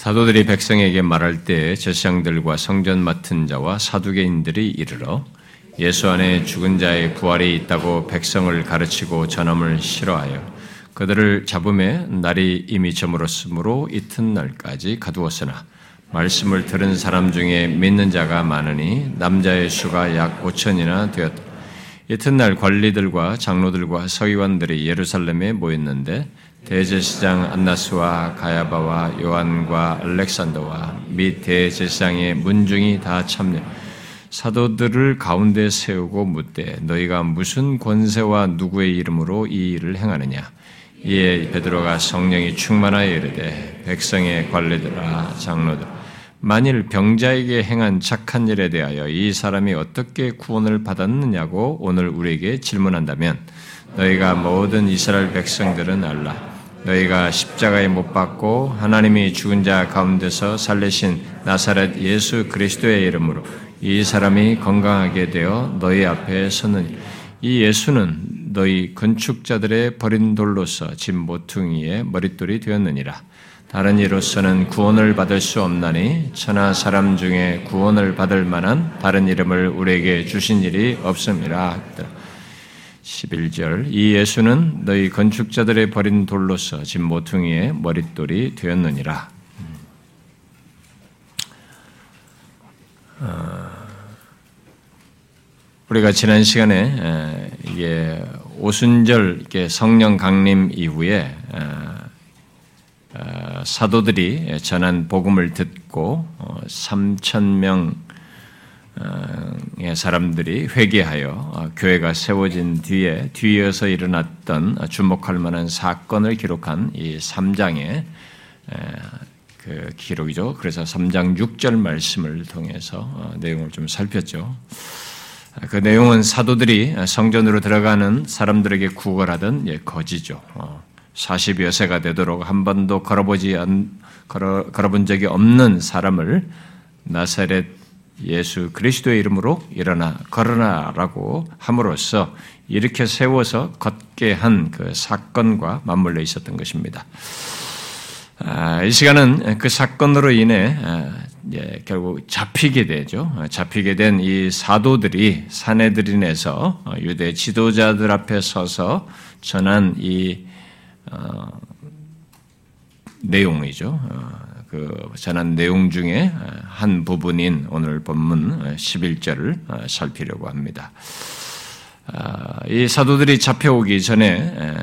사도들이 백성에게 말할 때 제사장들과 성전 맡은 자와 사두개인들이 이르러 예수 안에 죽은 자의 부활이 있다고 백성을 가르치고 전함을 싫어하여 그들을 잡음에 날이 이미 저물었으므로 이튿날까지 가두었으나 말씀을 들은 사람 중에 믿는 자가 많으니 남자의 수가 약 5천이나 되었다. 이튿날 관리들과 장로들과 서기관들이 예루살렘에 모였는데 대제사장 안나스와 가야바와 요한과 알렉산더와 및 대제사장의 문중이 다 참여 사도들을 가운데 세우고 묻되 너희가 무슨 권세와 누구의 이름으로 이 일을 행하느냐? 이에 베드로가 성령이 충만하여 이르되 백성의 관리들아 장로들 만일 병자에게 행한 착한 일에 대하여 이 사람이 어떻게 구원을 받았느냐고 오늘 우리에게 질문한다면 너희가 모든 이스라엘 백성들은 알라 너희가 십자가에 못 박고 하나님이 죽은 자 가운데서 살리신 나사렛 예수 그리스도의 이름으로 이 사람이 건강하게 되어 너희 앞에 서는 이 예수는 너희 건축자들의 버린 돌로서 집 모퉁이의 머릿돌이 되었느니라. 다른 이로서는 구원을 받을 수 없나니 천하 사람 중에 구원을 받을 만한 다른 이름을 우리에게 주신 일이 없음이라. 11절 이 예수는 너희 건축자들의 버린 돌로서 집 모퉁이의 머릿돌이 되었느니라. 어, 우리가 지난 시간에 이게 오순절 성령 강림 이후에 어, 사도들이 전한 복음을 듣고 3천 어, 명 사람들이 회개하여 어, 교회가 세워진 뒤에 뒤에서 일어났던 주목할 만한 사건을 기록한 이 3장의 그 기록이죠. 그래서 3장 6절 말씀을 통해서 어, 내용을 좀 살폈죠. 그 내용은 사도들이 성전으로 들어가는 사람들에게 구걸하던 예, 거지죠. 40여 어, 세가 되도록 한 번도 걸어보지 걸어, 걸어본 적이 없는 사람을 나사렛 예수 그리스도의 이름으로 일어나 걸어나라고 함으로써 이렇게 세워서 걷게 한 그 사건과 맞물려 있었던 것입니다. 아, 이 시간은 그 사건으로 인해 아, 예, 결국 잡히게 되죠. 잡히게 된 이 사도들이 사내들인에서 어, 유대 지도자들 앞에 서서 전한 이 어, 내용이죠. 어, 그 전한 내용 중에 한 부분인 오늘 본문 11절을 살피려고 합니다. 아, 이 사도들이 잡혀오기 전에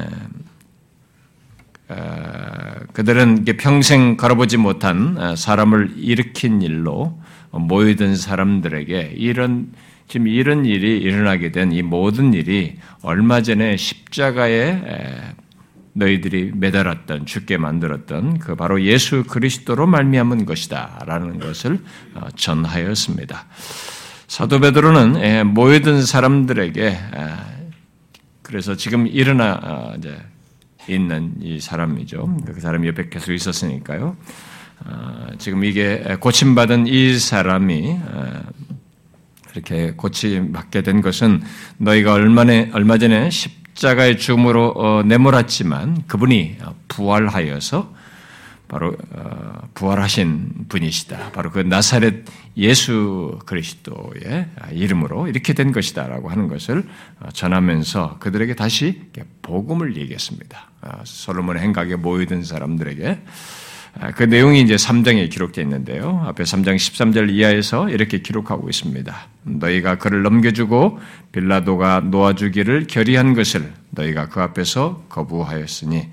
그들은 평생 걸어보지 못한 사람을 일으킨 일로 모이던 사람들에게 이런 지금 이런 일이 일어나게 된 이 모든 일이 얼마 전에 십자가에 너희들이 매달았던 죽게 만들었던 그 바로 예수 그리스도로 말미암은 것이다라는 것을 어, 전하였습니다. 사도 베드로는 예, 모여든 사람들에게 그래서 지금 일어나 어, 있는 이 사람이죠. 그 사람이 옆에 계속 있었으니까요. 어, 지금 이게 고침받은 이 사람이 이렇게 고침받게 된 것은 너희가 얼마 전에 십자가의 죽음으로 어, 내몰았지만 그분이 부활하여서 바로 어, 부활하신 분이시다. 바로 그 나사렛 예수 그리스도의 이름으로 이렇게 된 것이다라고 하는 것을 어, 전하면서 그들에게 다시 복음을 얘기했습니다. 솔로몬 행각에 모이던 사람들에게 아, 그 내용이 이제 3장에 기록되어 있는데요. 앞에 3장 13절 이하에서 이렇게 기록하고 있습니다. 너희가 그를 넘겨주고 빌라도가 놓아주기를 결의한 것을 너희가 그 앞에서 거부하였으니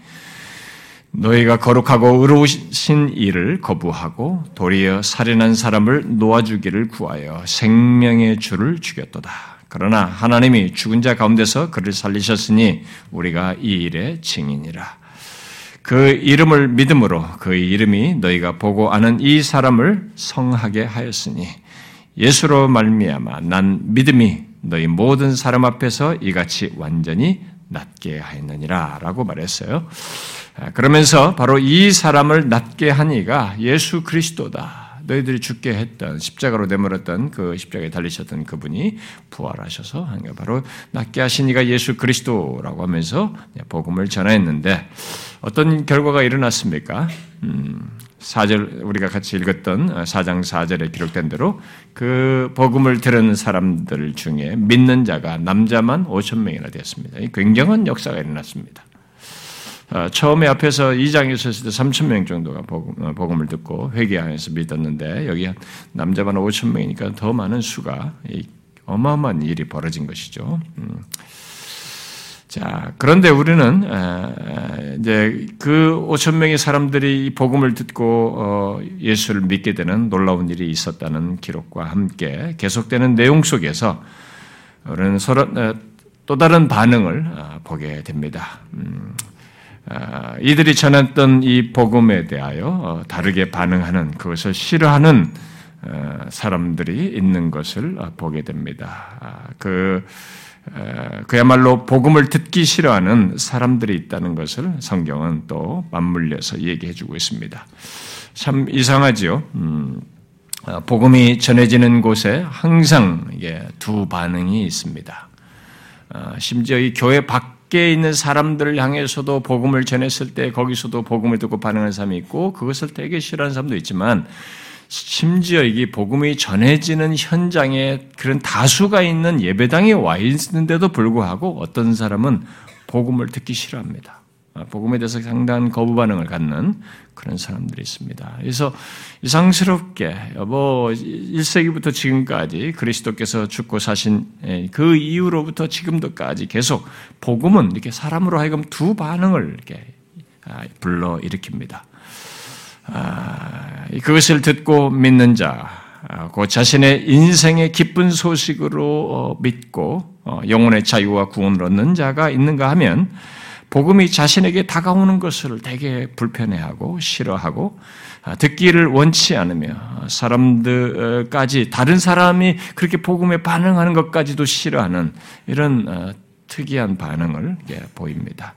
너희가 거룩하고 의로우신 일을 거부하고 도리어 살인한 사람을 놓아주기를 구하여 생명의 주를 죽였도다. 그러나 하나님이 죽은 자 가운데서 그를 살리셨으니 우리가 이 일의 증인이라. 그 이름을 믿음으로 그 이름이 너희가 보고 아는 이 사람을 성하게 하였으니 예수로 말미암아 난 믿음이 너희 모든 사람 앞에서 이같이 완전히 낫게 하였느니라라고 말했어요. 아, 그러면서 바로 이 사람을 낫게 한 이가 예수 그리스도다. 너희들이 죽게 했던 십자가로 내몰았던 그 십자가에 달리셨던 그분이 부활하셔서 바로 낫게 하신 이가 예수 그리스도라고 하면서 복음을 전하였는데 어떤 결과가 일어났습니까? 음, 4절 우리가 같이 읽었던 4장 4절에 기록된 대로 그 복음을 들은 사람들 중에 믿는 자가 남자만 5천 명이나 되었습니다. 굉장한 역사가 일어났습니다. 어, 처음에 앞에서 2장에 있을 때 3천 명 정도가 복음, 어, 을 듣고 회개하면서 믿었는데 여기 남자만 5천 명이니까 더 많은 수가 어마어마한 일이 벌어진 것이죠. 음. 자, 그런데 우리는 이제 그 5천 명의 사람들이 복음을 듣고 어, 예수를 믿게 되는 놀라운 일이 있었다는 기록과 함께 계속되는 내용 속에서 우리는 서로 또 다른 반응을 보게 됩니다. 음, 아, 이들이 전했던 이 복음에 대하여 어, 다르게 반응하는 그것을 싫어하는 어, 사람들이 있는 것을 어, 보게 됩니다. 아, 그 그야말로 복음을 듣기 싫어하는 사람들이 있다는 것을 성경은 또 맞물려서 얘기해주고 있습니다. 참 이상하지요. 음, 복음이 전해지는 곳에 항상 두 반응이 있습니다. 심지어 이 교회 밖 밖에 있는 사람들을 향해서도 복음을 전했을 때 거기서도 복음을 듣고 반응하는 사람이 있고 그것을 되게 싫어하는 사람도 있지만 심지어 이게 복음이 전해지는 현장에 그런 다수가 있는 예배당에 와 있는데도 불구하고 어떤 사람은 복음을 듣기 싫어합니다. 아, 복음에 대해서 상당한 거부 반응을 갖는 그런 사람들이 있습니다. 그래서 이상스럽게 뭐 1세기부터 지금까지 그리스도께서 죽고 사신 예, 그 이후로부터 지금도까지 계속 복음은 이렇게 사람으로 하여금 두 반응을 이렇게 아, 불러 일으킵니다. 아, 그것을 듣고 믿는 자, 그 자신의 인생의 기쁜 소식으로 어, 믿고 어, 영혼의 자유와 구원을 얻는 자가 있는가 하면 복음이 자신에게 다가오는 것을 되게 불편해하고 싫어하고 아, 듣기를 원치 않으며 사람들까지 다른 사람이 그렇게 복음에 반응하는 것까지도 싫어하는 이런 어, 특이한 반응을 보입니다.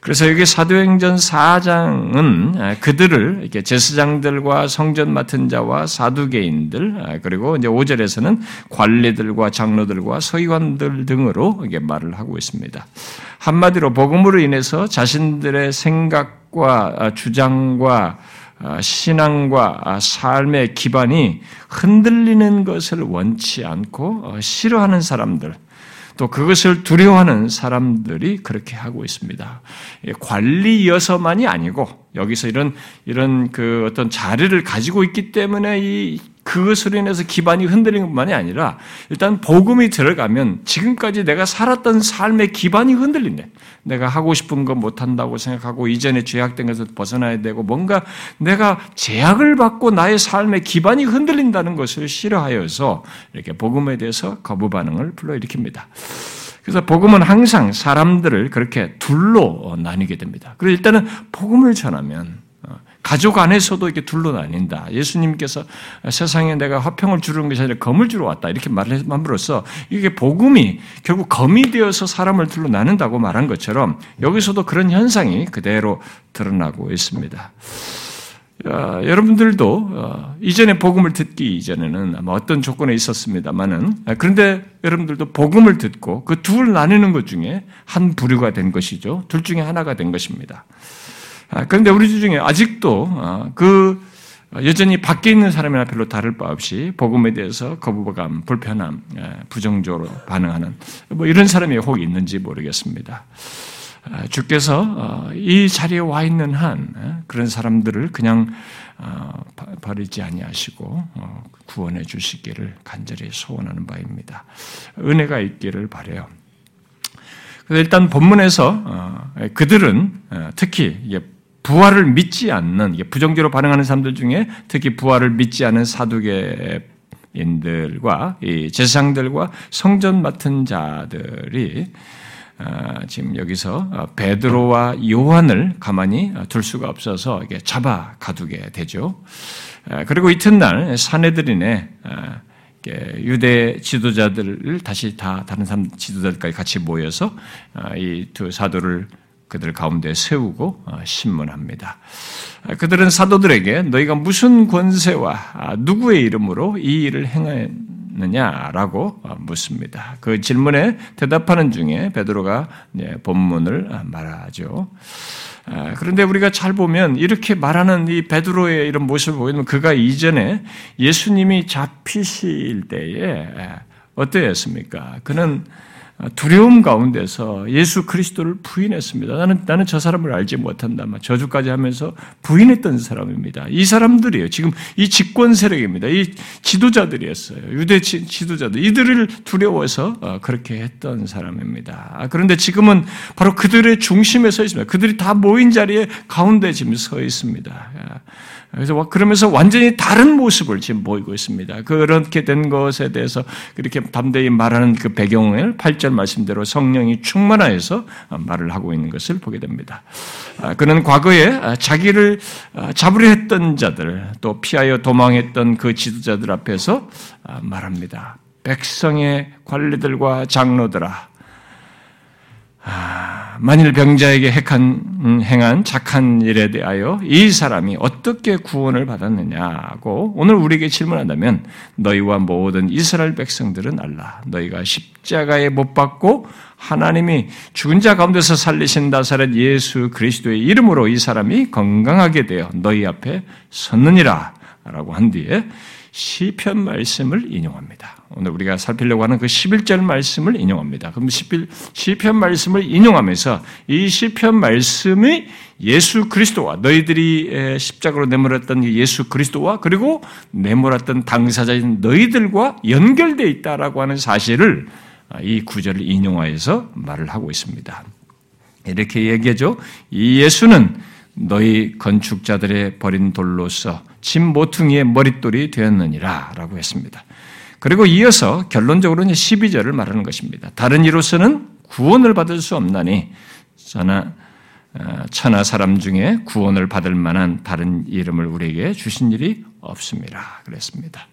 그래서 여기 사도행전 4장은 아, 그들을 이렇게 제사장들과 성전 맡은 자와 사두개인들 아, 그리고 이제 5절에서는 관리들과 장로들과 서기관들 등으로 이게 말을 하고 있습니다. 한마디로 복음으로 인해서 자신들의 생각과 아, 주장과 아, 신앙과 아, 삶의 기반이 흔들리는 것을 원치 않고 어, 싫어하는 사람들, 또 그것을 두려워하는 사람들이 그렇게 하고 있습니다. 관리여서만이 아니고 여기서 이런 이런 그 어떤 자리를 가지고 있기 때문에 이 그것으로 인해서 기반이 흔들리는 것만이 아니라 일단 복음이 들어가면 지금까지 내가 살았던 삶의 기반이 흔들린대. 내가 하고 싶은 거 못한다고 생각하고 이전에 죄악된 것을 벗어나야 되고 뭔가 내가 제약을 받고 나의 삶의 기반이 흔들린다는 것을 싫어하여서 이렇게 복음에 대해서 거부 반응을 불러일으킵니다. 그래서 복음은 항상 사람들을 그렇게 둘로 나뉘게 됩니다. 그래서 일단은 복음을 전하면 가족 안에서도 이렇게 둘로 나뉜다. 예수님께서 세상에 내가 화평을 주는 것이 아니라 검을 주러 왔다. 이렇게 말을 함으로써 이게 복음이 결국 검이 되어서 사람을 둘로 나눈다고 말한 것처럼 여기서도 그런 현상이 그대로 드러나고 있습니다. 어, 여러분들도 어, 이전에 복음을 듣기 이전에는 아마 어떤 조건에 있었습니다만은 아, 그런데 여러분들도 복음을 듣고 그 둘 나누는 것 중에 한 부류가 된 것이죠. 둘 중에 하나가 된 것입니다. 아, 그런데 우리 중에 아직도 아, 그 여전히 밖에 있는 사람이나 별로 다를 바 없이 복음에 대해서 거부감, 불편함, 아, 부정적으로 반응하는 뭐 이런 사람이 혹 있는지 모르겠습니다. 주께서 어, 이 자리에 와 있는 한 그런 사람들을 그냥 어, 버리지 아니하시고 어, 구원해 주시기를 간절히 소원하는 바입니다. 은혜가 있기를 바래요. 일단 본문에서 그들은 특히 부활을 믿지 않는 부정적으로 반응하는 사람들 중에 특히 부활을 믿지 않은 사두개인들과 제사장들과 성전 맡은 자들이 아, 지금 여기서 어, 베드로와 요한을 가만히 둘 수가 없어서 잡아 가두게 되죠. 아, 그리고 이튿날 사내들인의 아, 유대 지도자들을 다시 다 다른 사람 지도자들까지 같이 모여서 이 두 사도를 그들 가운데 세우고 어, 신문합니다. 그들은 사도들에게 너희가 무슨 권세와 아, 누구의 이름으로 이 일을 행하느냐라고 어, 묻습니다. 그 질문에 대답하는 중에 베드로가 본문을 아, 말하죠. 아, 그런데 우리가 잘 보면 이렇게 말하는 이 베드로의 이런 모습을 보면 그가 이전에 예수님이 잡히실 때에 어떠했습니까? 그는 두려움 가운데서 예수 그리스도를 부인했습니다. 나는, 나는 저 사람을 알지 못한다. 저주까지 하면서 부인했던 사람입니다. 이 사람들이에요. 지금 이 집권 세력입니다. 이 지도자들이었어요. 유대 지도자들. 이들을 두려워서 어, 그렇게 했던 사람입니다. 아, 그런데 지금은 바로 그들의 중심에 서 있습니다. 그들이 다 모인 자리에 가운데 지금 서 있습니다. 그래서 그러면서 완전히 다른 모습을 지금 보이고 있습니다. 그렇게 된 것에 대해서 그렇게 담대히 말하는 그 배경을 8절 말씀대로 성령이 충만하여서 말을 하고 있는 것을 보게 됩니다. 아, 그는 과거에 자기를 잡으려 했던 자들, 또 피하여 도망했던 그 지도자들 앞에서 말합니다. 백성의 관리들과 장로들아, 아, 만일 병자에게 핵한, 음, 행한 착한 일에 대하여 이 사람이 어떻게 구원을 받았느냐고 오늘 우리에게 질문한다면 너희와 모든 이스라엘 백성들은 알라. 너희가 십자가에 못 박고 하나님이 죽은 자 가운데서 살리신 나사렛 예수 그리스도의 이름으로 이 사람이 건강하게 되어 너희 앞에 섰느니라. 라고 한 뒤에 시편 말씀을 인용합니다. 오늘 우리가 살피려고 하는 그 11절 말씀을 인용합니다. 그럼 시편 말씀을 인용하면서 이 시편 말씀이 예수 그리스도와 너희들이 십자가로 내몰았던 예수 그리스도와 그리고 내몰았던 당사자인 너희들과 연결되어 있다라고 하는 사실을 이 구절을 인용하여서 말을 하고 있습니다. 이렇게 얘기하죠. 이 예수는 너희 건축자들의 버린 돌로서 진 모퉁이의 머릿돌이 되었느니라 라고 했습니다. 그리고 이어서 결론적으로는 12절을 말하는 것입니다. 다른 이로서는 구원을 받을 수 없나니 천하, 어, 천하 사람 중에 구원을 받을 만한 다른 이름을 우리에게 주신 일이 없습니다. 그랬습니다.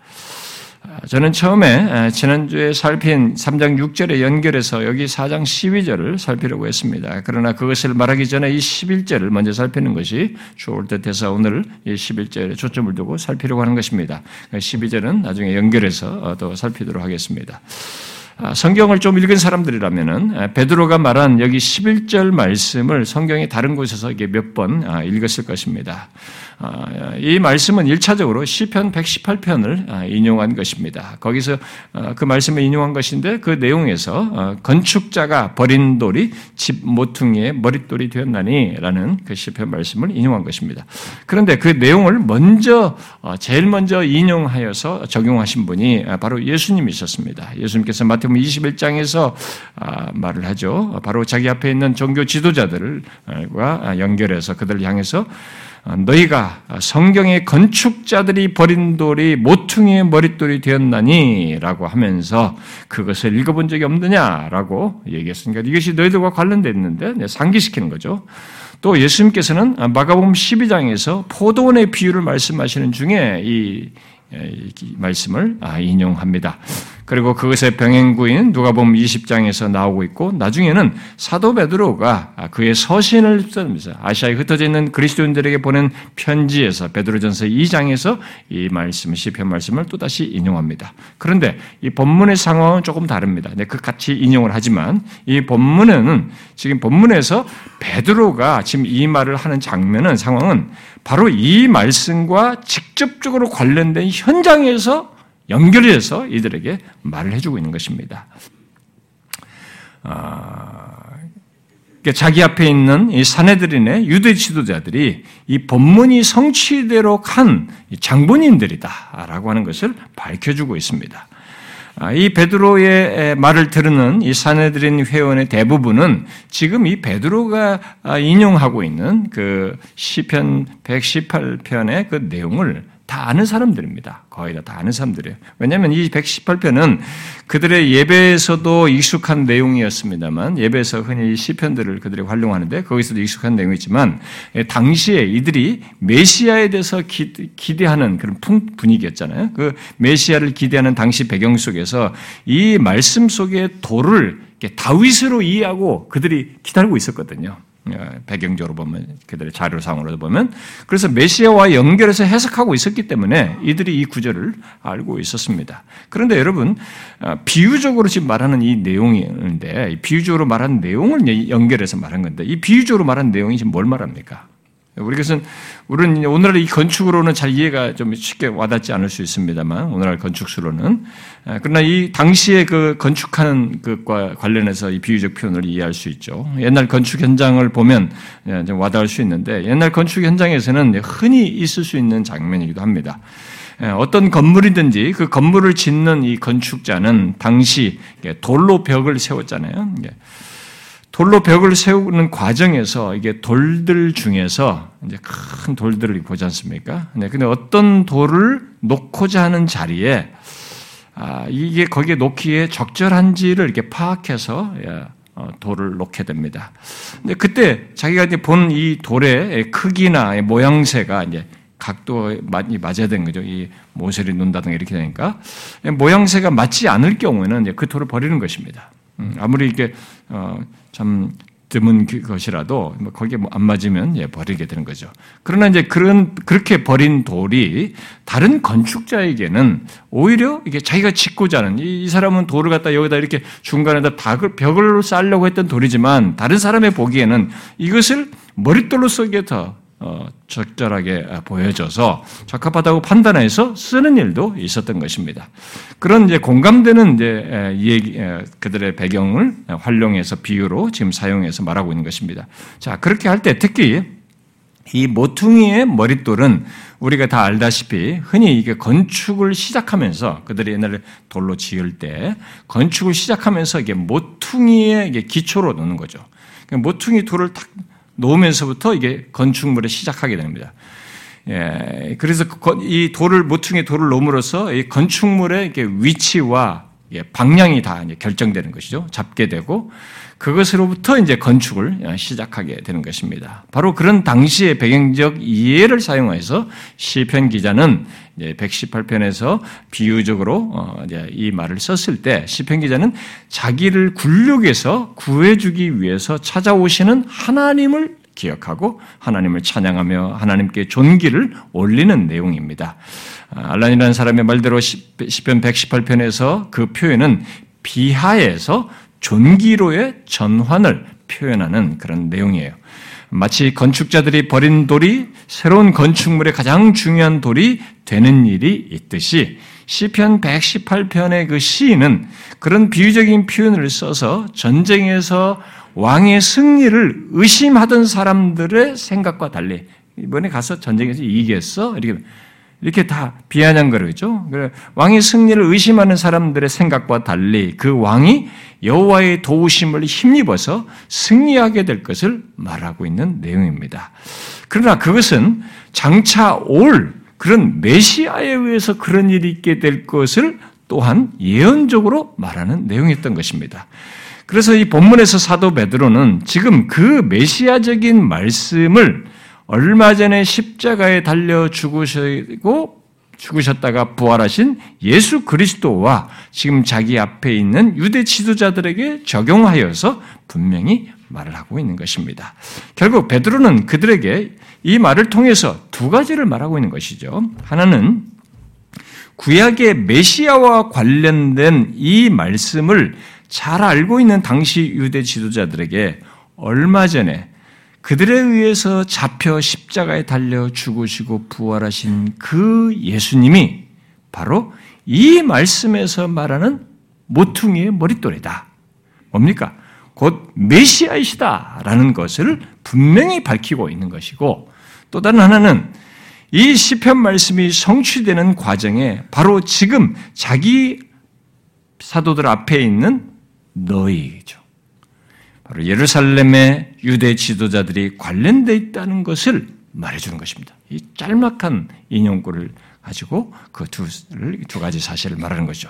저는 처음에 지난주에 살핀 3장 6절에 연결해서 여기 4장 12절을 살피려고 했습니다. 그러나 그것을 말하기 전에 이 11절을 먼저 살피는 것이 좋을 듯 해서 오늘 이 11절에 초점을 두고 살피려고 하는 것입니다. 12절은 나중에 연결해서 또 살피도록 하겠습니다. 아, 성경을 좀 읽은 사람들이라면은 베드로가 말한 여기 11절 말씀을 성경의 다른 곳에서 몇번 아, 읽었을 것입니다. 아, 이 말씀은 1차적으로 시편 118편을 아, 인용한 것입니다. 거기서 어, 그 말씀을 인용한 것인데 그 내용에서 어, 건축자가 버린 돌이 집 모퉁이의 머릿돌이 되었나니라는 그 시편 말씀을 인용한 것입니다. 그런데 그 내용을 먼저 어, 제일 먼저 인용하여서 적용하신 분이 바로 예수님이셨습니다. 예수님께서 마태복음 21장에서 아, 말을 하죠. 바로 자기 앞에 있는 종교 지도자들과 연결해서 그들을 향해서 너희가 성경의 건축자들이 버린 돌이 모퉁이의 머릿돌이 되었나니 라고 하면서 그것을 읽어본 적이 없느냐 라고 얘기했으니까 이것이 너희들과 관련되어 있는데 상기시키는 거죠. 또 예수님께서는 마가복음 12장에서 포도원의 비유를 말씀하시는 중에 이 말씀을 아, 인용합니다. 그리고 그것의 병행구인 누가복음 20장에서 나오고 있고 나중에는 사도 베드로가 그의 서신을 쓰면서 아시아에 흩어져 있는 그리스도인들에게 보낸 편지에서 베드로전서 2장에서 이 말씀 시편 말씀을 또 다시 인용합니다. 그런데 이 본문의 상황은 조금 다릅니다. 네, 그 같이 인용을 하지만 이 본문은 지금 본문에서 베드로가 지금 이 말을 하는 장면은 상황은 바로 이 말씀과 직접적으로 관련된 현장에서 연결해서 이들에게 말을 해주고 있는 것입니다. 아, 그러니까 자기 앞에 있는 이 사내들인의 유대 지도자들이 이 본문이 성취되도록 한 장본인들이다라고 하는 것을 밝혀주고 있습니다. 아, 이 베드로의 말을 들으는 이 사내들인 회원의 대부분은 지금 이 베드로가 인용하고 있는 그 시편 118편의 그 내용을 다 아는 사람들입니다. 거의 다, 다 아는 사람들이에요. 왜냐하면 이 118편은 그들의 예배에서도 익숙한 내용이었습니다만 예배에서 흔히 시편들을 그들이 활용하는데 거기서도 익숙한 내용이지만 예, 당시에 이들이 메시아에 대해서 기, 대하는 그런 분위기였잖아요. 그 메시아를 기대하는 당시 배경 속에서 이 말씀 속의 도를 다윗으로 이해하고 그들이 기다리고 있었거든요. 어, 배경적으로 보면 그들의 자료상으로 보면 그래서 메시아와 연결해서 해석하고 있었기 때문에 이들이 이 구절을 알고 있었습니다. 그런데 여러분 어, 비유적으로 지금 말하는 이 내용인데 비유적으로 말하는 내용을 연결해서 말한 건데 이 비유적으로 말하는 내용이 지금 뭘 말합니까? 우리 것은 우리는 오늘날 이 건축으로는 잘 이해가 좀 쉽게 와닿지 않을 수 있습니다만 오늘날 건축수로는 그러나 이 당시에 그 건축하는 것과 관련해서 이 비유적 표현을 이해할 수 있죠. 옛날 건축 현장을 보면 좀 와닿을 수 있는데 옛날 건축 현장에서는 흔히 있을 수 있는 장면이기도 합니다. 어떤 건물이든지 그 건물을 짓는 이 건축자는 당시 돌로 벽을 세웠잖아요. 돌로 벽을 세우는 과정에서 이게 돌들 중에서 이제 큰 돌들을 보지 않습니까? 네, 근데 어떤 돌을 놓고자 하는 자리에 아, 이게 거기에 놓기에 적절한지를 이렇게 파악해서 예, 어, 돌을 놓게 됩니다. 근데 그때 자기가 이제 본 이 돌의 크기나 모양새가 이제 각도에 맞아야 되는 거죠. 이 모서리 놓는다든가 이렇게 되니까 모양새가 맞지 않을 경우에는 그 돌을 버리는 것입니다. 음, 아무리 이게 어, 참 드문 그 것이라도 뭐 거기에 뭐안 맞으면 예, 버리게 되는 거죠. 그러나 이제 그런 그렇게 버린 돌이 다른 건축자에게는 오히려 이게 자기가 짓고자 하는 이, 이 사람은 돌을 갖다 여기다 이렇게 중간에다 닭을 벽을 쌓려고 했던 돌이지만 다른 사람의 보기에는 이것을 머릿돌로 쓰기에 더 어, 적절하게 보여져서 적합하다고 판단해서 쓰는 일도 있었던 것입니다. 그런 이제 공감되는 이제 얘기, 그들의 배경을 활용해서 비유로 지금 사용해서 말하고 있는 것입니다. 자, 그렇게 할 때 특히 이 모퉁이의 머릿돌은 우리가 다 알다시피 흔히 이게 건축을 시작하면서 그들이 옛날에 돌로 지을 때 건축을 시작하면서 이게 모퉁이의 기초로 놓는 거죠. 그러니까 모퉁이 돌을 탁 놓으면서부터 이게 건축물을 시작하게 됩니다. 예, 그래서 그이 돌을 모퉁이 돌을 놓음으로써 이 건축물의 위치와 방향이 다 결정되는 것이죠. 잡게 되고 그것으로부터 이제 건축을 시작하게 되는 것입니다. 바로 그런 당시의 배경적 이해를 사용해서 시편 기자는 118편에서 비유적으로 어, 이 말을 썼을 때 시편 기자는 자기를 굴욕에서 구해주기 위해서 찾아오시는 하나님을 기억하고 하나님을 찬양하며 하나님께 존귀를 올리는 내용입니다. 아, 알란이라는 사람의 말대로 시편 118편에서 그 표현은 비하에서 존귀로의 전환을 표현하는 그런 내용이에요. 마치 건축자들이 버린 돌이 새로운 건축물의 가장 중요한 돌이 되는 일이 있듯이 시편 118편의 그 시인은 그런 비유적인 표현을 써서 전쟁에서 왕의 승리를 의심하던 사람들의 생각과 달리 이번에 가서 전쟁에서 이기겠어? 이렇게 이렇게 다 비아냥거리죠. 왕의 승리를 의심하는 사람들의 생각과 달리 그 왕이 여호와의 도우심을 힘입어서 승리하게 될 것을 말하고 있는 내용입니다. 그러나 그것은 장차 올 그런 메시아에 의해서 그런 일이 있게 될 것을 또한 예언적으로 말하는 내용이었던 것입니다. 그래서 이 본문에서 사도 베드로는 지금 그 메시아적인 말씀을 얼마 전에 십자가에 달려 죽으시고 죽으셨다가 부활하신 예수 그리스도와 지금 자기 앞에 있는 유대 지도자들에게 적용하여서 분명히 말을 하고 있는 것입니다. 결국 베드로는 그들에게 이 말을 통해서 두 가지를 말하고 있는 것이죠. 하나는 구약의 메시아와 관련된 이 말씀을 잘 알고 있는 당시 유대 지도자들에게 얼마 전에 그들에 의해서 잡혀 십자가에 달려 죽으시고 부활하신 그 예수님이 바로 이 말씀에서 말하는 모퉁이의 머릿돌이다. 뭡니까? 곧 메시아이시다라는 것을 분명히 밝히고 있는 것이고 또 다른 하나는 이 시편 말씀이 성취되는 과정에 바로 지금 자기 사도들 앞에 있는 너희죠. 바로 예루살렘의 유대 지도자들이 관련되어 있다는 것을 말해주는 것입니다. 이 짤막한 인용구를 가지고 그 두 두 가지 사실을 말하는 거죠.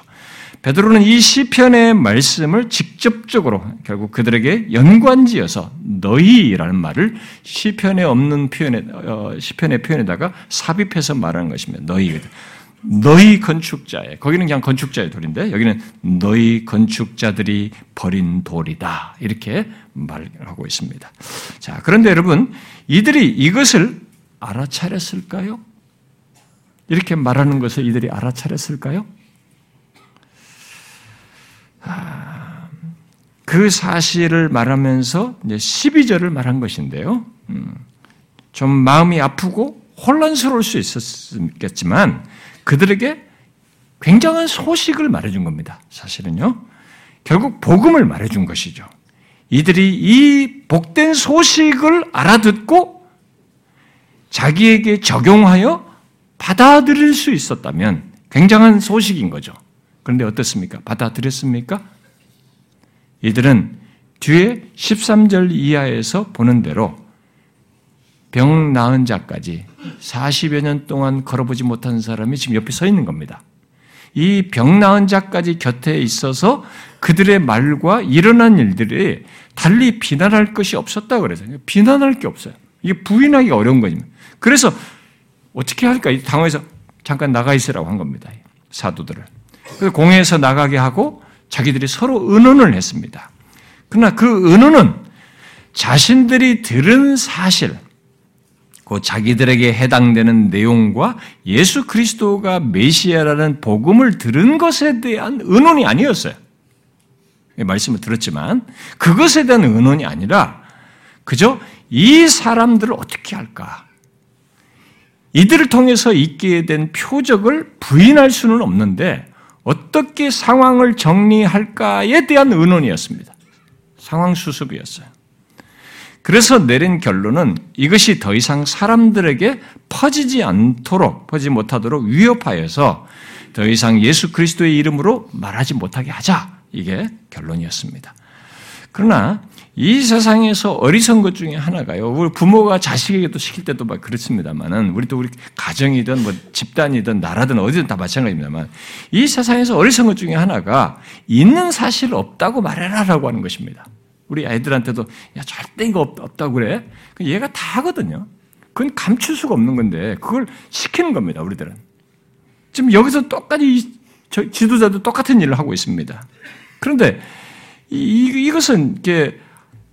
베드로는 이 시편의 말씀을 직접적으로 결국 그들에게 연관지어서 너희라는 말을 시편에 없는 표현에 어, 시편의 표현에다가 삽입해서 말하는 것입니다. 너희 너희 건축자의 거기는 그냥 건축자의 돌인데 여기는 너희 건축자들이 버린 돌이다 이렇게 말하고 있습니다. 자 그런데 여러분 이들이 이것을 알아차렸을까요? 이렇게 말하는 것을 이들이 알아차렸을까요? 아, 그 사실을 말하면서 이제 12절을 말한 것인데요. 음, 좀 마음이 아프고 혼란스러울 수 있었겠지만 그들에게 굉장한 소식을 말해준 겁니다. 사실은요. 결국 복음을 말해준 것이죠. 이들이 이 복된 소식을 알아듣고 자기에게 적용하여 받아들일 수 있었다면 굉장한 소식인 거죠. 그런데 어떻습니까? 받아들였습니까? 이들은 뒤에 13절 이하에서 보는 대로 병 나은 자까지 40여 년 동안 걸어보지 못한 사람이 지금 옆에 서 있는 겁니다. 이 병 나은 자까지 곁에 있어서 그들의 말과 일어난 일들이 달리 비난할 것이 없었다 그래서 비난할 게 없어요. 이게 부인하기 어려운 거지. 그래서 어떻게 할까? 당황해서 잠깐 나가 있으라고 한 겁니다. 사도들을. 그래서 공회에서 나가게 하고 자기들이 서로 의논을 했습니다. 그러나 그 의논은 자신들이 들은 사실, 그 자기들에게 해당되는 내용과 예수 그리스도가 메시아라는 복음을 들은 것에 대한 의논이 아니었어요. 말씀을 들었지만 그것에 대한 의논이 아니라 그저 이 사람들을 어떻게 할까? 이들을 통해서 있게 된 표적을 부인할 수는 없는데 어떻게 상황을 정리할까에 대한 의논이었습니다. 상황 수습이었어요. 그래서 내린 결론은 이것이 더 이상 사람들에게 퍼지지 않도록, 퍼지지 못하도록 위협하여서 더 이상 예수 그리스도의 이름으로 말하지 못하게 하자. 이게 결론이었습니다. 그러나 이 세상에서 어리석은 것 중에 하나가요. 우리 부모가 자식에게도 시킬 때도 막 그렇습니다만은 우리 또 우리 가정이든 뭐 집단이든 나라든 어디든 다 마찬가지입니다만 이 세상에서 어리석은 것 중에 하나가 있는 사실 없다고 말해라라고 하는 것입니다. 우리 아이들한테도 야 절대 이거 없, 다고 그래. 그 얘가 다 하거든요. 그건 감출 수가 없는 건데 그걸 시키는 겁니다. 우리들은 지금 여기서 똑같이 지도자도 똑같은 일을 하고 있습니다. 그런데 이, 이것은 이게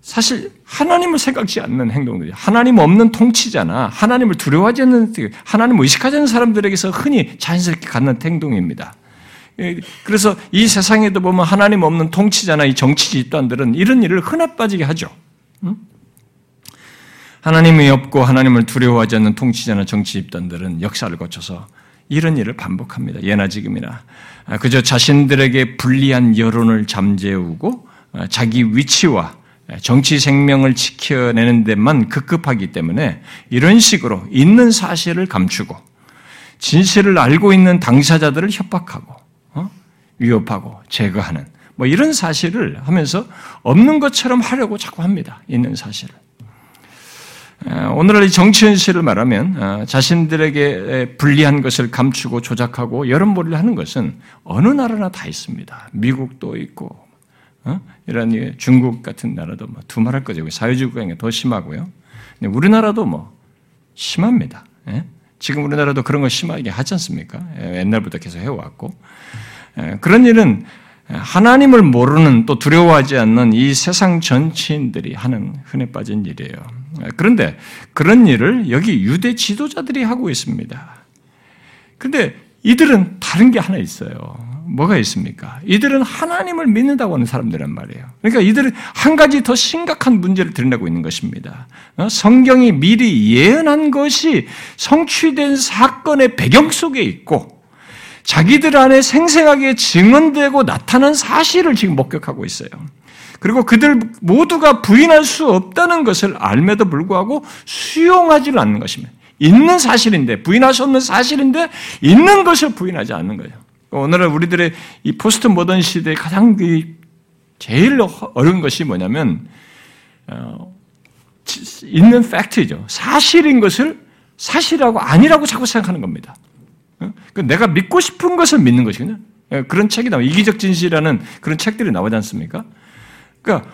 사실 하나님을 생각지 않는 행동들이 하나님 없는 통치자나 하나님을 두려워하지 않는 하나님을 의식하지 않는 사람들에게서 흔히 자연스럽게 갖는 행동입니다. 예, 그래서 이 세상에도 보면 하나님 없는 통치자나 이 정치 집단들은 이런 일을 흔해 빠지게 하죠. 하나님이 없고 하나님을 두려워하지 않는 통치자나 정치 집단들은 역사를 거쳐서 이런 일을 반복합니다. 예나 지금이나. 아, 그저 자신들에게 불리한 여론을 잠재우고 아, 자기 위치와 정치 생명을 지켜내는 데만 급급하기 때문에 이런 식으로 있는 사실을 감추고 진실을 알고 있는 당사자들을 협박하고 위협하고 제거하는 뭐 이런 사실을 하면서 없는 것처럼 하려고 자꾸 합니다. 있는 사실을. 오늘날 정치 현실을 말하면 어, 자신들에게 불리한 것을 감추고 조작하고 여론몰이를 하는 것은 어느 나라나 다 있습니다. 미국도 있고 어? 이런 중국 같은 나라도 뭐 두말할 거죠. 사회주의 국가에 더 심하고요. 우리나라도 뭐 심합니다. 예? 지금 우리나라도 그런 거 심하게 하지 않습니까? 예, 옛날부터 계속 해왔고 예, 그런 일은 하나님을 모르는 또 두려워하지 않는 이 세상 전체인들이 하는 흔해 빠진 일이에요. 예, 그런데 그런 일을 여기 유대 지도자들이 하고 있습니다. 그런데 이들은 다른 게 하나 있어요. 뭐가 있습니까? 이들은 하나님을 믿는다고 하는 사람들란 말이에요. 그러니까 이들은 한 가지 더 심각한 문제를 드러내고 있는 것입니다. 어? 성경이 미리 예언한 것이 성취된 사건의 배경 속에 있고 자기들 안에 생생하게 증언되고 나타난 사실을 지금 목격하고 있어요. 그리고 그들 모두가 부인할 수 없다는 것을 알매도 불구하고 수용하지는 않는 것입니다. 있는 사실인데, 부인할 수 없는 사실인데, 있는 것을 부인하지 않는 거예요. 오늘은 우리들의 이 포스트 모던 시대에 가장 제일 어려운 것이 뭐냐면, 어, 있는 팩트죠. 사실인 것을 사실하고 아니라고 자꾸 생각하는 겁니다. 그 내가 믿고 싶은 것을 믿는 것이거든요. 예, 그런 책이 나와 이기적 진실이라는 그런 책들이 나오지 않습니까? 그러니까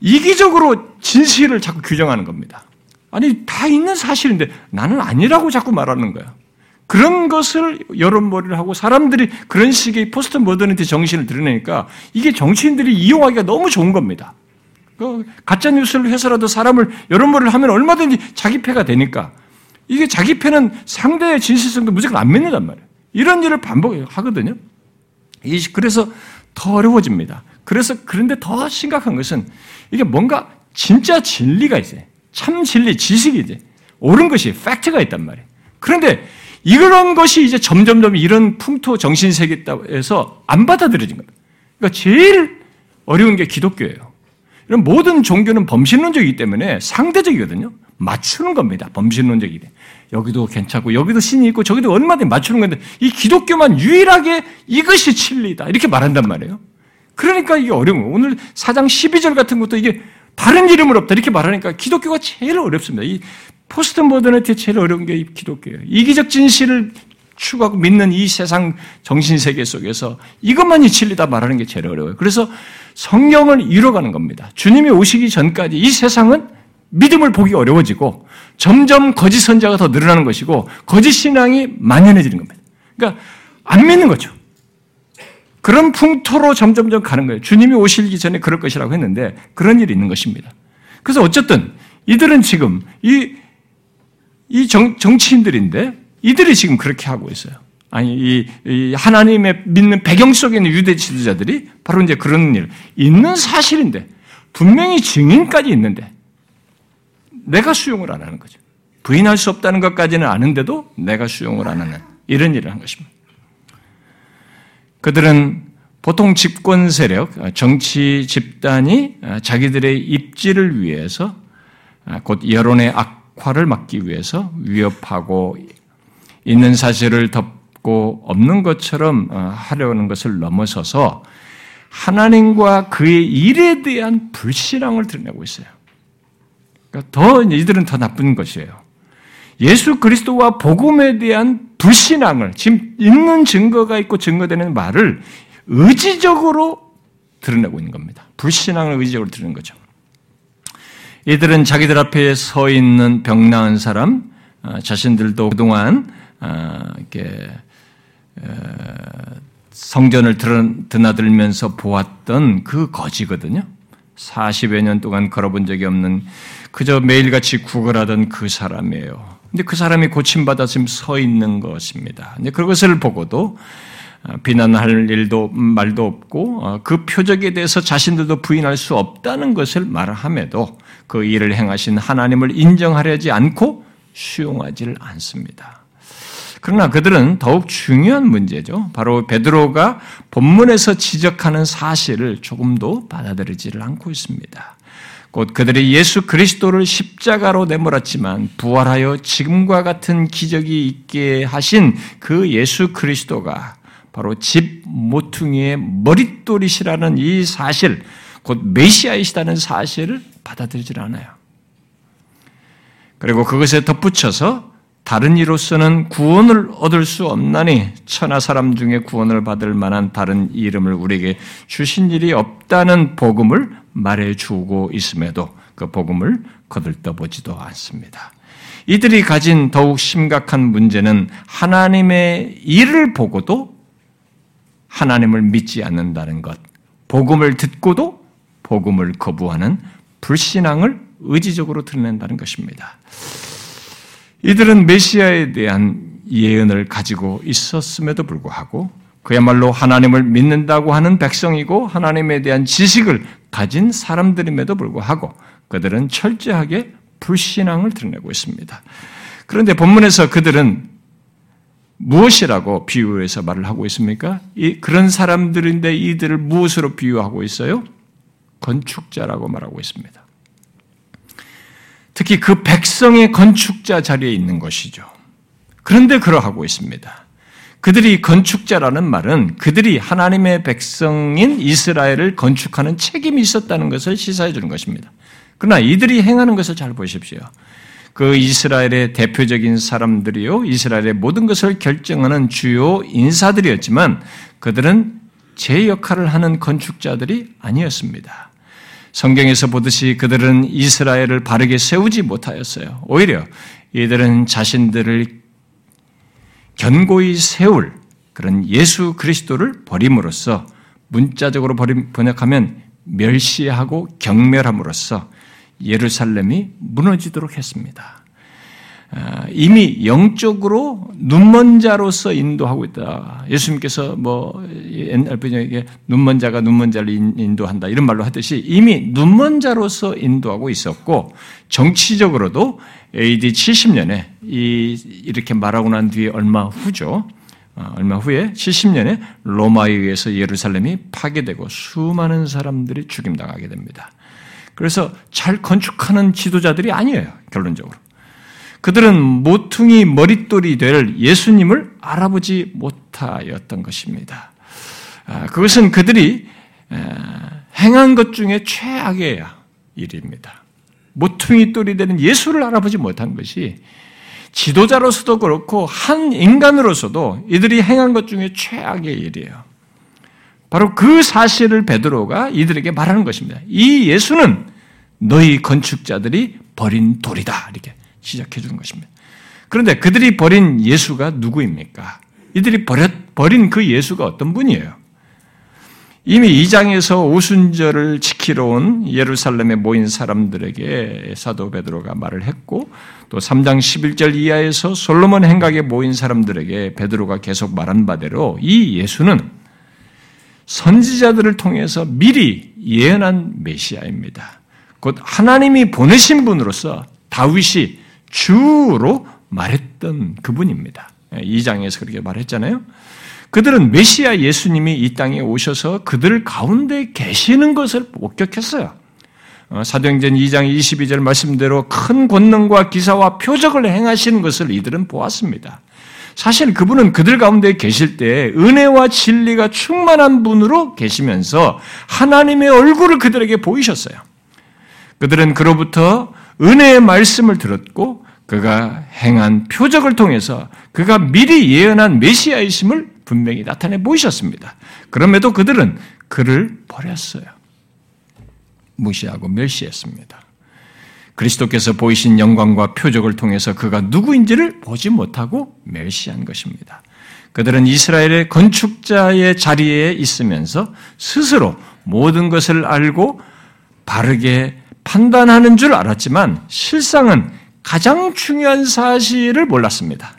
이기적으로 진실을 자꾸 규정하는 겁니다. 아니 다 있는 사실인데 나는 아니라고 자꾸 말하는 거야. 그런 것을 여론몰이를 하고 사람들이 그런 식의 포스트 모더니티 정신을 드러내니까 이게 정치인들이 이용하기가 너무 좋은 겁니다. 그 가짜 뉴스를 해서라도 사람을 여론몰이를 하면 얼마든지 자기 패가 되니까 이게 자기 패는 상대의 진실성도 무조건 안 믿는단 말이에요. 이런 일을 반복하거든요. 그래서 더 어려워집니다. 그래서 그런데 더 심각한 것은 이게 뭔가 진짜 진리가 있어요. 참 진리, 지식이 이제 옳은 것이 팩트가 있단 말이에요. 그런데 이런 것이 이제 점점점 이런 풍토 정신 세계에서 안 받아들여진 겁니다. 그러니까 제일 어려운 게 기독교예요. 이런 모든 종교는 범신론적이기 때문에 상대적이거든요. 맞추는 겁니다. 범신론적이기 때문에. 여기도 괜찮고 여기도 신이 있고 저기도 얼마든지 맞추는 건데 이 기독교만 유일하게 이것이 진리다 이렇게 말한단 말이에요. 그러니까 이게 어려운 거예요. 오늘 사장 12절 같은 것도 이게 다른 이름을 없다 이렇게 말하니까 기독교가 제일 어렵습니다. 이 포스트 모더니티 제일 어려운 게 기독교예요. 이기적 진실을 추구하고 믿는 이 세상 정신 세계 속에서 이것만이 진리다 말하는 게 제일 어려워요. 그래서 성경을 이뤄가는 겁니다. 주님이 오시기 전까지 이 세상은 믿음을 보기 어려워지고 점점 거짓 선자가 더 늘어나는 것이고 거짓 신앙이 만연해지는 겁니다. 그러니까 안 믿는 거죠. 그런 풍토로 점점점 가는 거예요. 주님이 오시기 전에 그럴 것이라고 했는데 그런 일이 있는 것입니다. 그래서 어쨌든 이들은 지금 이, 이 정, 정치인들인데 이들이 지금 그렇게 하고 있어요. 아니, 이, 이 하나님의 믿는 배경 속에 있는 유대 지도자들이 바로 이제 그런 일, 있는 사실인데, 분명히 증인까지 있는데, 내가 수용을 안 하는 거죠. 부인할 수 없다는 것까지는 아는데도 내가 수용을 안 하는 이런 일을 한 것입니다. 그들은 보통 집권 세력, 정치 집단이 자기들의 입지를 위해서 곧 여론의 악화를 막기 위해서 위협하고 있는 사실을 덮고 없는 것처럼 하려는 것을 넘어서서 하나님과 그의 일에 대한 불신앙을 드러내고 있어요. 그러니까 더 이들은 더 나쁜 것이에요. 예수 그리스도와 복음에 대한 불신앙을 지금 있는 증거가 있고 증거되는 말을 의지적으로 드러내고 있는 겁니다. 불신앙을 의지적으로 드러낸 거죠. 이들은 자기들 앞에 서 있는 병 나은 사람, 어, 자신들도 그동안 어, 이렇게 성전을 드나들면서 보았던 그 거지거든요. 40여 년 동안 걸어본 적이 없는 그저 매일같이 구걸하던 그 사람이에요. 근데 그 사람이 고침받아 지금 서 있는 것입니다. 근데 그것을 보고도 어, 비난할 일도 말도 없고 어, 그 표적에 대해서 자신들도 부인할 수 없다는 것을 말함에도 그 일을 행하신 하나님을 인정하려지 않고 수용하지를 않습니다. 그러나 그들은 더욱 중요한 문제죠. 바로 베드로가 본문에서 지적하는 사실을 조금도 받아들이지를 않고 있습니다. 곧 그들이 예수 그리스도를 십자가로 내몰았지만 부활하여 지금과 같은 기적이 있게 하신 그 예수 그리스도가 바로 집 모퉁이의 머릿돌이시라는 이 사실, 곧 메시아이시다는 사실을 받아들이질 않아요. 그리고 그것에 덧붙여서 다른 이로서는 구원을 얻을 수 없나니 천하 사람 중에 구원을 받을 만한 다른 이름을 우리에게 주신 일이 없다는 복음을 말해주고 있음에도 그 복음을 거들떠보지도 않습니다. 이들이 가진 더욱 심각한 문제는 하나님의 일을 보고도 하나님을 믿지 않는다는 것, 복음을 듣고도 복음을 거부하는 불신앙을 의지적으로 드러낸다는 것입니다. 이들은 메시아에 대한 예언을 가지고 있었음에도 불구하고 그야말로 하나님을 믿는다고 하는 백성이고 하나님에 대한 지식을 가진 사람들임에도 불구하고 그들은 철저하게 불신앙을 드러내고 있습니다. 그런데 본문에서 그들은 무엇이라고 비유해서 말을 하고 있습니까? 이, 그런 사람들인데 이들을 무엇으로 비유하고 있어요? 건축자라고 말하고 있습니다. 특히 그 백성의 건축자 자리에 있는 것이죠. 그런데 그러하고 있습니다. 그들이 건축자라는 말은 그들이 하나님의 백성인 이스라엘을 건축하는 책임이 있었다는 것을 시사해 주는 것입니다. 그러나 이들이 행하는 것을 잘 보십시오. 그 이스라엘의 대표적인 사람들이요, 이스라엘의 모든 것을 결정하는 주요 인사들이었지만 그들은 제 역할을 하는 건축자들이 아니었습니다. 성경에서 보듯이 그들은 이스라엘을 바르게 세우지 못하였어요. 오히려 이들은 자신들을 견고히 세울 그런 예수 그리스도를 버림으로써 문자적으로 번역하면 멸시하고 경멸함으로써 예루살렘이 무너지도록 했습니다. 아, 이미 영적으로 눈먼 자로서 인도하고 있다. 예수님께서 뭐 옛날 분에게 눈먼 자가 눈먼 자를 인도한다 이런 말로 하듯이 이미 눈먼 자로서 인도하고 있었고 정치적으로도 AD 70년에 이 이렇게 말하고 난 뒤에 얼마 후죠. 아, 얼마 후에 70년에 로마에 의해서 예루살렘이 파괴되고 수많은 사람들이 죽임당하게 됩니다. 그래서 잘 건축하는 지도자들이 아니에요, 결론적으로. 그들은 모퉁이 머릿돌이 될 예수님을 알아보지 못하였던 것입니다. 아, 그것은 그들이 행한 것 중에 최악의 일입니다. 모퉁이 돌이 되는 예수를 알아보지 못한 것이 지도자로서도 그렇고 한 인간으로서도 이들이 행한 것 중에 최악의 일이에요. 바로 그 사실을 베드로가 이들에게 말하는 것입니다. 이 예수는 너희 건축자들이 버린 돌이다. 이렇게 시작해 주는 것입니다. 그런데 그들이 버린 예수가 누구입니까? 이들이 버렸, 버린 그 예수가 어떤 분이에요? 이미 2장에서 오순절을 지키러 온 예루살렘에 모인 사람들에게 사도 베드로가 말을 했고 또 3장 11절 이하에서 솔로몬 행각에 모인 사람들에게 베드로가 계속 말한 바대로 이 예수는 선지자들을 통해서 미리 예언한 메시아입니다. 곧 하나님이 보내신 분으로서 다윗이 주로 말했던 그분입니다. 2장에서 그렇게 말했잖아요. 그들은 메시아 예수님이 이 땅에 오셔서 그들 가운데 계시는 것을 목격했어요. 어, 사도행전 2장 22절 말씀대로 큰 권능과 기사와 표적을 행하시는 것을 이들은 보았습니다. 사실 그분은 그들 가운데 계실 때 은혜와 진리가 충만한 분으로 계시면서 하나님의 얼굴을 그들에게 보이셨어요. 그들은 그로부터 은혜의 말씀을 들었고 그가 행한 표적을 통해서 그가 미리 예언한 메시아이심을 분명히 나타내 보이셨습니다. 그럼에도 그들은 그를 버렸어요. 무시하고 멸시했습니다. 그리스도께서 보이신 영광과 표적을 통해서 그가 누구인지를 보지 못하고 멸시한 것입니다. 그들은 이스라엘의 건축자의 자리에 있으면서 스스로 모든 것을 알고 바르게 판단하는 줄 알았지만 실상은 가장 중요한 사실을 몰랐습니다.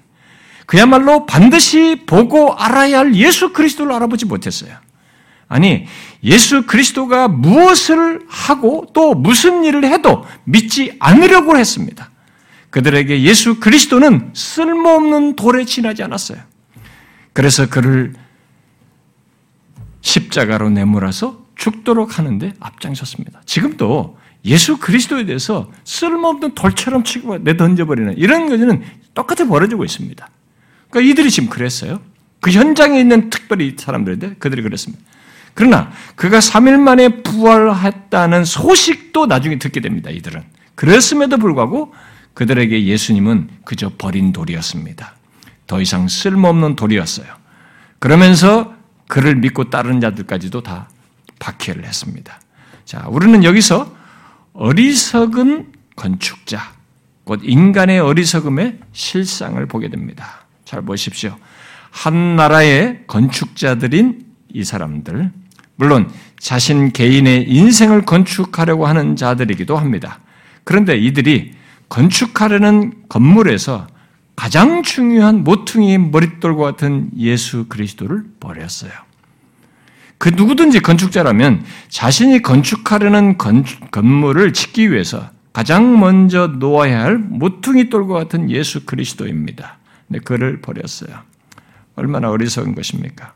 그야말로 반드시 보고 알아야 할 예수 그리스도를 알아보지 못했어요. 아니, 예수 그리스도가 무엇을 하고 또 무슨 일을 해도 믿지 않으려고 했습니다. 그들에게 예수 그리스도는 쓸모없는 돌에 지나지 않았어요. 그래서 그를 십자가로 내몰아서 죽도록 하는데 앞장섰습니다. 지금도 예수 그리스도에 대해서 쓸모없는 돌처럼 치고 내던져버리는 이런 것은 똑같이 벌어지고 있습니다. 그러니까 이들이 지금 그랬어요. 그 현장에 있는 특별히 사람들인데 그들이 그랬습니다. 그러나 그가 3일 만에 부활했다는 소식도 나중에 듣게 됩니다. 이들은. 그랬음에도 불구하고 그들에게 예수님은 그저 버린 돌이었습니다. 더 이상 쓸모없는 돌이었어요. 그러면서 그를 믿고 따르는 자들까지도 다 박해를 했습니다. 자, 우리는 여기서 어리석은 건축자, 곧 인간의 어리석음의 실상을 보게 됩니다. 잘 보십시오. 한 나라의 건축자들인 이 사람들, 물론 자신 개인의 인생을 건축하려고 하는 자들이기도 합니다. 그런데 이들이 건축하려는 건물에서 가장 중요한 모퉁이 머릿돌과 같은 예수 그리스도를 버렸어요. 그 누구든지 건축자라면 자신이 건축하려는 건물을 짓기 위해서 가장 먼저 놓아야 할 모퉁이 돌과 같은 예수 그리스도입니다. 근 그를 버렸어요. 얼마나 어리석은 것입니까?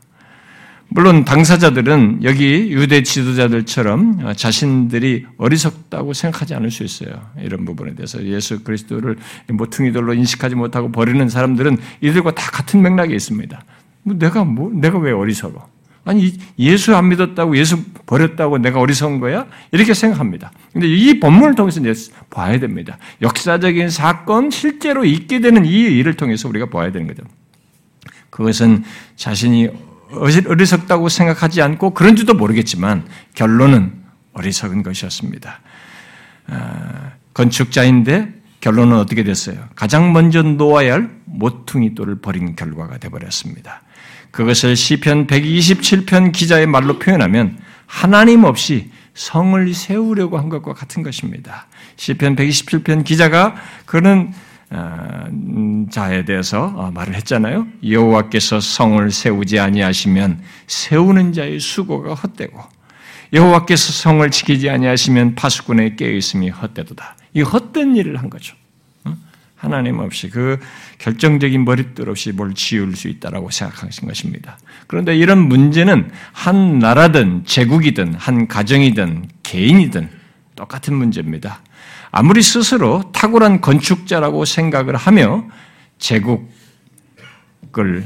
물론 당사자들은 여기 유대 지도자들처럼 자신들이 어리석다고 생각하지 않을 수 있어요. 이런 부분에 대해서 예수 그리스도를 모퉁이돌로 인식하지 못하고 버리는 사람들은 이들과 다 같은 맥락에 있습니다. 뭐 내가 뭐 내가 왜 어리석어? 아니 예수 안 믿었다고 예수 버렸다고 내가 어리석은 거야? 이렇게 생각합니다. 근데 이 본문을 통해서 이제 봐야 됩니다. 역사적인 사건 실제로 있게 되는 이 일을 통해서 우리가 봐야 되는 거죠. 그것은 자신이 어리석다고 생각하지 않고 그런지도 모르겠지만 결론은 어리석은 것이었습니다. 아, 건축자인데 결론은 어떻게 됐어요? 가장 먼저 놓아야 할 모퉁이 돌을 버린 결과가 되어버렸습니다. 그것을 시편 127편 기자의 말로 표현하면 하나님 없이 성을 세우려고 한 것과 같은 것입니다. 시편 127편 기자가 그는 어, 음, 자에 대해서 어, 말을 했잖아요. 여호와께서 성을 세우지 아니하시면 세우는 자의 수고가 헛되고 여호와께서 성을 지키지 아니하시면 파수꾼의 깨어 있음이 헛되도다. 이 헛된 일을 한 거죠. 하나님 없이 그 결정적인 머릿돌 없이 뭘 지을 수 있다라고 생각하신 것입니다. 그런데 이런 문제는 한 나라든 제국이든 한 가정이든 개인이든 똑같은 문제입니다. 아무리 스스로 탁월한 건축자라고 생각을 하며 제국을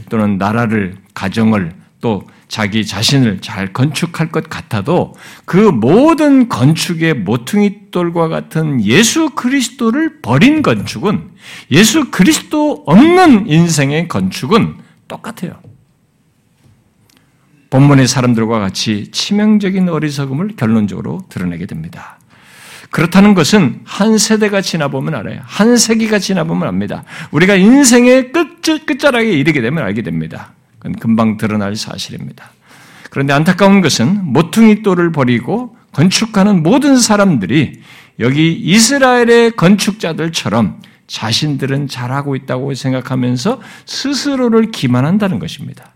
또는 나라를 가정을 또 자기 자신을 잘 건축할 것 같아도 그 모든 건축의 모퉁이 돌과 같은 예수 그리스도를 버린 건축은 예수 그리스도 없는 인생의 건축은 똑같아요. 본문의 사람들과 같이 치명적인 어리석음을 결론적으로 드러내게 됩니다. 그렇다는 것은 한 세대가 지나보면 알아요. 한 세기가 지나보면 압니다. 우리가 인생의 끝, 끝자락에 이르게 되면 알게 됩니다. 그건 금방 드러날 사실입니다. 그런데 안타까운 것은 모퉁이 돌을 버리고 건축하는 모든 사람들이 여기 이스라엘의 건축자들처럼 자신들은 잘하고 있다고 생각하면서 스스로를 기만한다는 것입니다.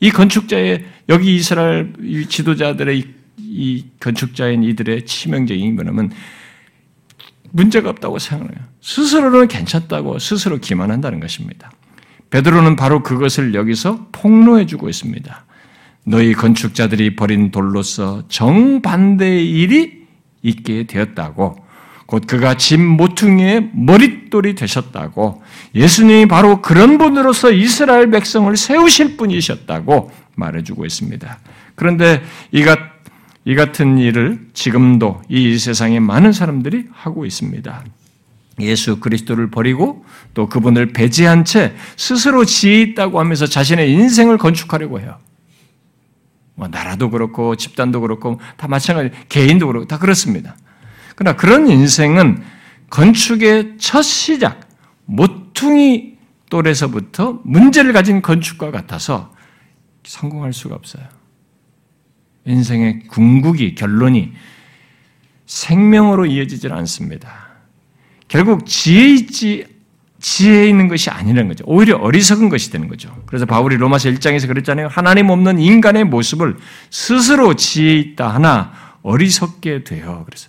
이 건축자의 여기 이스라엘 지도자들의 이 건축자인 이들의 치명적인 뭐냐면 문제가 없다고 생각해요. 스스로는 괜찮다고 스스로 기만한다는 것입니다. 베드로는 바로 그것을 여기서 폭로해 주고 있습니다. 너희 건축자들이 버린 돌로서 정반대의 일이 있게 되었다고 곧 그가 집 모퉁이의 머릿돌이 되셨다고 예수님이 바로 그런 분으로서 이스라엘 백성을 세우실 분이셨다고 말해주고 있습니다. 그런데 이같, 이 같은 일을 지금도 이 세상에 많은 사람들이 하고 있습니다. 예수 그리스도를 버리고 또 그분을 배제한 채 스스로 지혜 있다고 하면서 자신의 인생을 건축하려고 해요. 뭐 나라도 그렇고 집단도 그렇고 다 마찬가지, 개인도 그렇고 다 그렇습니다. 그러나 그런 인생은 건축의 첫 시작, 모퉁이 돌에서부터 문제를 가진 건축과 같아서 성공할 수가 없어요. 인생의 궁극이, 결론이 생명으로 이어지질 않습니다. 결국 지혜 있지 지혜 있는 것이 아니라는 거죠. 오히려 어리석은 것이 되는 거죠. 그래서 바울이 로마서 1장에서 그랬잖아요. 하나님 없는 인간의 모습을 스스로 지혜 있다 하나 어리석게 돼요. 그래서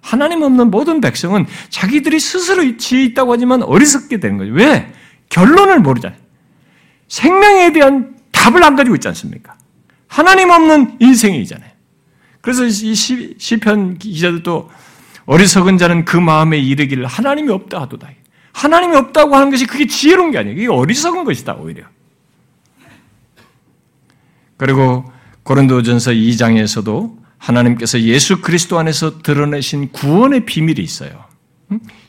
하나님 없는 모든 백성은 자기들이 스스로 지혜 있다고 하지만 어리석게 되는 거죠. 왜? 결론을 모르잖아요. 생명에 대한 답을 안 가지고 있지 않습니까? 하나님 없는 인생이잖아요. 그래서 이 시편 기자들도 어리석은 자는 그 마음에 이르기를 하나님이 없다 하도다. 하나님이 없다고 하는 것이 그게 지혜로운 게 아니에요. 이게 어리석은 것이다, 오히려. 그리고 고린도전서 2장에서도 하나님께서 예수 그리스도 안에서 드러내신 구원의 비밀이 있어요.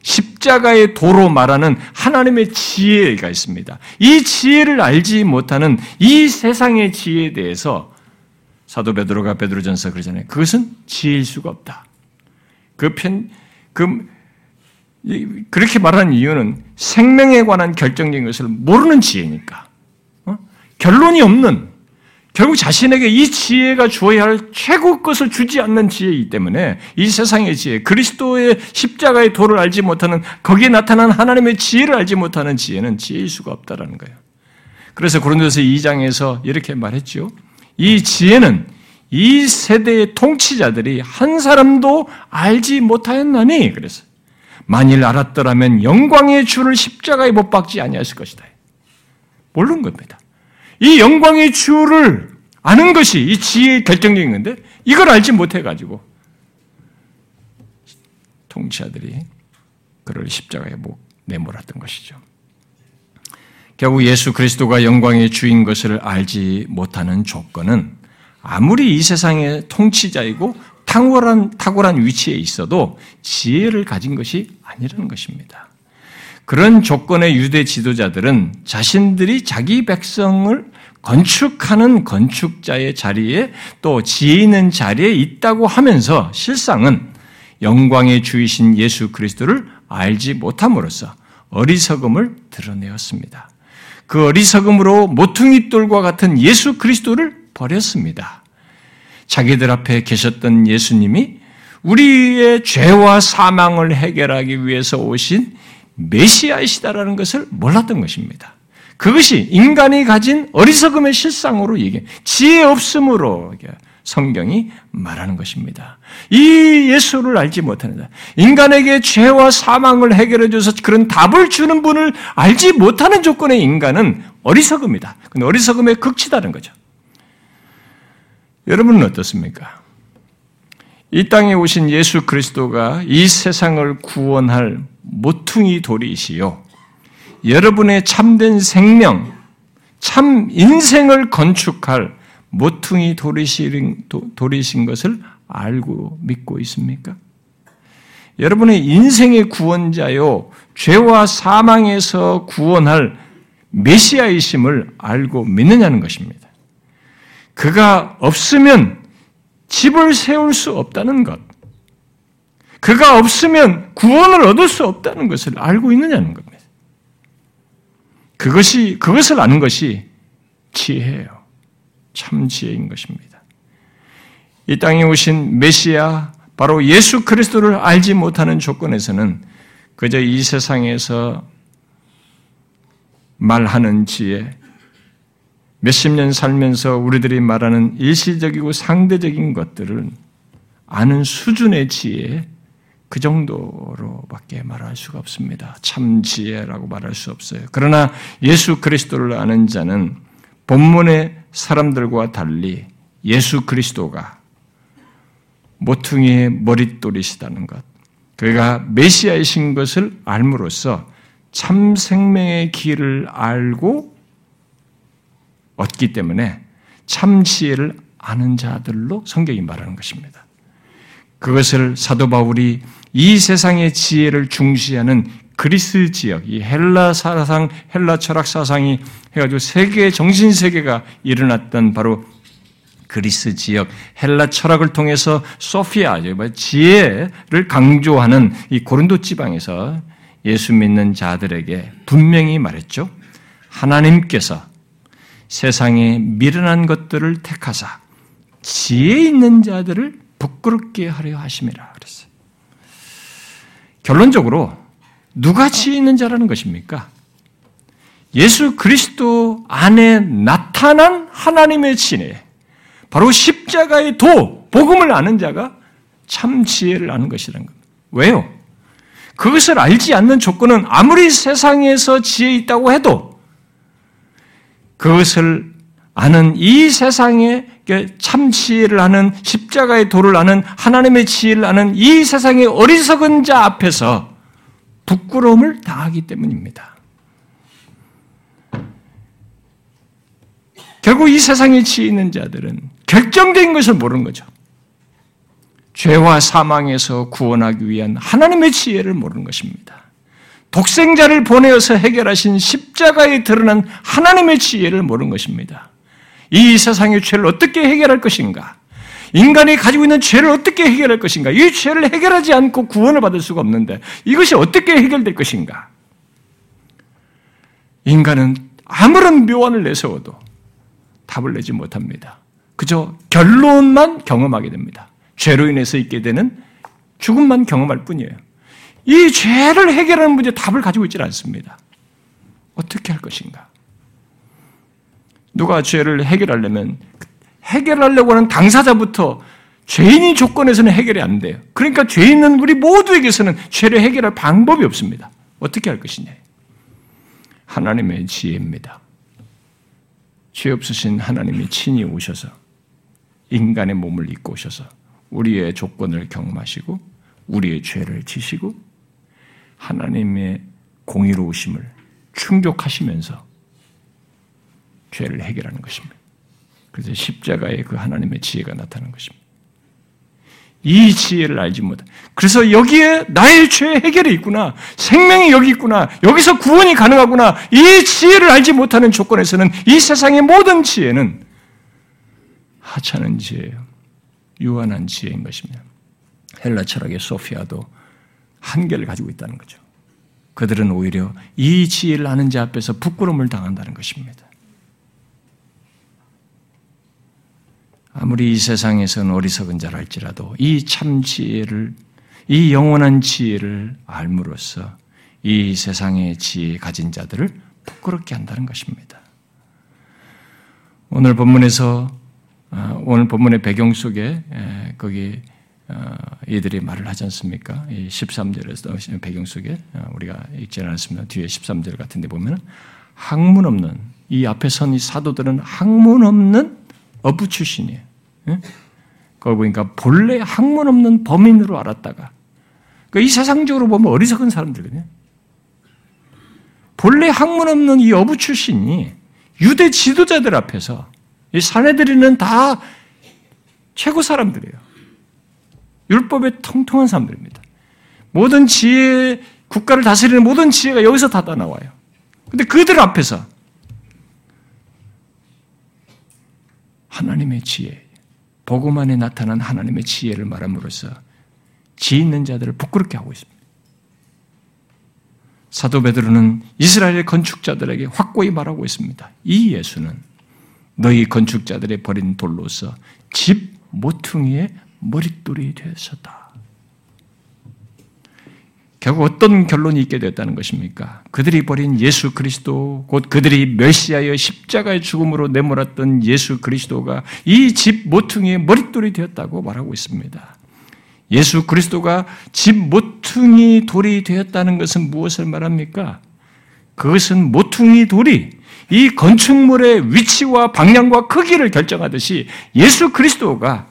십자가의 도로 말하는 하나님의 지혜가 있습니다. 이 지혜를 알지 못하는 이 세상의 지혜에 대해서 사도 베드로가 베드로전서 그러잖아요. 그것은 지혜일 수가 없다. 그 편, 그 그렇게 말하는 이유는 생명에 관한 결정적인 것을 모르는 지혜니까. 어? 결론이 없는, 결국 자신에게 이 지혜가 주어야 할 최고 것을 주지 않는 지혜이기 때문에 이 세상의 지혜, 그리스도의 십자가의 도를 알지 못하는, 거기에 나타난 하나님의 지혜를 알지 못하는 지혜는 지혜일 수가 없다라는 거예요. 그래서 고린도서 2장에서 이렇게 말했죠. 이 지혜는 이 세대의 통치자들이 한 사람도 알지 못하였나니 그래서 만일 알았더라면 영광의 주를 십자가에 못 박지 아니했을 것이다. 모르는 겁니다. 이 영광의 주를 아는 것이 이 지혜의 결정적인 건데 이걸 알지 못해 가지고 통치자들이 그를 십자가에 못 내몰았던 것이죠. 결국 예수 그리스도가 영광의 주인 것을 알지 못하는 조건은 아무리 이 세상의 통치자이고 탁월한, 탁월한 위치에 있어도 지혜를 가진 것이 아니라는 것입니다. 그런 조건의 유대 지도자들은 자신들이 자기 백성을 건축하는 건축자의 자리에 또 지혜 있는 자리에 있다고 하면서 실상은 영광의 주이신 예수 그리스도를 알지 못함으로써 어리석음을 드러내었습니다. 그 어리석음으로 모퉁이 돌과 같은 예수 그리스도를 버렸습니다. 자기들 앞에 계셨던 예수님이 우리의 죄와 사망을 해결하기 위해서 오신 메시아이시다라는 것을 몰랐던 것입니다. 그것이 인간이 가진 어리석음의 실상으로 얘기, 지혜 없음으로 성경이 말하는 것입니다. 이 예수를 알지 못하는 자, 인간에게 죄와 사망을 해결해 줘서 그런 답을 주는 분을 알지 못하는 조건의 인간은 어리석음이다. 근데 어리석음의 극치다는 거죠. 여러분은 어떻습니까? 이 땅에 오신 예수 그리스도가 이 세상을 구원할 모퉁이 돌이시요. 여러분의 참된 생명, 참 인생을 건축할 모퉁이 돌이신, 돌이신 것을 알고 믿고 있습니까? 여러분의 인생의 구원자요, 죄와 사망에서 구원할 메시아이심을 알고 믿느냐는 것입니다. 그가 없으면 집을 세울 수 없다는 것. 그가 없으면 구원을 얻을 수 없다는 것을 알고 있느냐는 겁니다. 그것이, 그것을 아는 것이 지혜예요. 참 지혜인 것입니다. 이 땅에 오신 메시아, 바로 예수 그리스도를 알지 못하는 조건에서는 그저 이 세상에서 말하는 지혜, 몇십 년 살면서 우리들이 말하는 일시적이고 상대적인 것들을 아는 수준의 지혜, 그 정도로밖에 말할 수가 없습니다. 참 지혜라고 말할 수 없어요. 그러나 예수 그리스도를 아는 자는 본문의 사람들과 달리 예수 그리스도가 모퉁이의 머릿돌이시다는 것, 그가 메시아이신 것을 알므로써 참 생명의 길을 알고 얻기 때문에 참 지혜를 아는 자들로 성경이 말하는 것입니다. 그것을 사도 바울이 이 세상의 지혜를 중시하는 그리스 지역, 이 헬라 사상, 헬라 철학 사상이 해가지고 세계, 정신 세계가 일어났던 바로 그리스 지역, 헬라 철학을 통해서 소피아, 지혜를 강조하는 이 고린도 지방에서 예수 믿는 자들에게 분명히 말했죠. 하나님께서 세상에 미련한 것들을 택하사 지혜 있는 자들을 부끄럽게 하려 하심이라 그랬어요. 결론적으로 누가 지혜 있는 자라는 것입니까? 예수 그리스도 안에 나타난 하나님의 지혜, 바로 십자가의 도, 복음을 아는 자가 참 지혜를 아는 것이라는 겁니다. 왜요? 그것을 알지 않는 조건은 아무리 세상에서 지혜 있다고 해도 그것을 아는 이 세상에 참 지혜를 아는 십자가의 도를 아는 하나님의 지혜를 아는 이 세상의 어리석은 자 앞에서 부끄러움을 당하기 때문입니다. 결국 이 세상에 지혜 있는 자들은 결정된 것을 모르는 거죠. 죄와 사망에서 구원하기 위한 하나님의 지혜를 모르는 것입니다. 독생자를 보내어서 해결하신 십자가에 드러난 하나님의 지혜를 모르는 것입니다. 이 세상의 죄를 어떻게 해결할 것인가? 인간이 가지고 있는 죄를 어떻게 해결할 것인가? 이 죄를 해결하지 않고 구원을 받을 수가 없는데 이것이 어떻게 해결될 것인가? 인간은 아무런 묘안을 내세워도 답을 내지 못합니다. 그저 결론만 경험하게 됩니다. 죄로 인해서 있게 되는 죽음만 경험할 뿐이에요. 이 죄를 해결하는 문제 답을 가지고 있지 않습니다. 어떻게 할 것인가? 누가 죄를 해결하려면 해결하려고 하는 당사자부터 죄인이 조건에서는 해결이 안 돼요. 그러니까 죄 있는 우리 모두에게서는 죄를 해결할 방법이 없습니다. 어떻게 할 것이냐? 하나님의 지혜입니다. 죄 없으신 하나님이 친히 오셔서 인간의 몸을 입고 오셔서 우리의 조건을 경험하시고 우리의 죄를 지시고 하나님의 공의로우심을 충족하시면서 죄를 해결하는 것입니다. 그래서 십자가에 그 하나님의 지혜가 나타나는 것입니다. 이 지혜를 알지 못해. 그래서 여기에 나의 죄 해결이 있구나. 생명이 여기 있구나. 여기서 구원이 가능하구나. 이 지혜를 알지 못하는 조건에서는 이 세상의 모든 지혜는 하찮은 지혜예요. 유한한 지혜인 것입니다. 헬라 철학의 소피아도 한계를 가지고 있다는 거죠. 그들은 오히려 이 지혜를 아는 자 앞에서 부끄러움을 당한다는 것입니다. 아무리 이 세상에서는 어리석은 자랄지라도 이 참 지혜를, 이 영원한 지혜를 알므로써 이 세상의 지혜 가진 자들을 부끄럽게 한다는 것입니다. 오늘 본문에서 아, 오늘 본문의 배경 속에 거기 어, 이들이 말을 하지 않습니까? 13절에서 배경 속에 어, 우리가 읽지 않았습니다. 뒤에 13절 같은데 보면 학문 없는 이 앞에 선 이 사도들은 학문 없는 어부 출신이에요. 예? 그걸 보니까 본래 학문 없는 범인으로 알았다가 그러니까 이 세상적으로 보면 어리석은 사람들거든요. 본래 학문 없는 이 어부 출신이 유대 지도자들 앞에서 이 사내들이는 다 최고 사람들이에요. 율법에 통통한 사람들입니다. 모든 지혜, 국가를 다스리는 모든 지혜가 여기서 다 나와요. 근데 그들 앞에서 하나님의 지혜, 복음 안에 나타난 하나님의 지혜를 말함으로써 지 있는 자들을 부끄럽게 하고 있습니다. 사도 베드로는 이스라엘의 건축자들에게 확고히 말하고 있습니다. 이 예수는 너희 건축자들의 버린 돌로서 집 모퉁이의 머릿돌이 되었었다. 결국 어떤 결론이 있게 되었다는 것입니까? 그들이 버린 예수 그리스도, 곧 그들이 멸시하여 십자가의 죽음으로 내몰았던 예수 그리스도가 이 집 모퉁이의 머릿돌이 되었다고 말하고 있습니다. 예수 그리스도가 집 모퉁이 돌이 되었다는 것은 무엇을 말합니까? 그것은 모퉁이 돌이 이 건축물의 위치와 방향과 크기를 결정하듯이 예수 그리스도가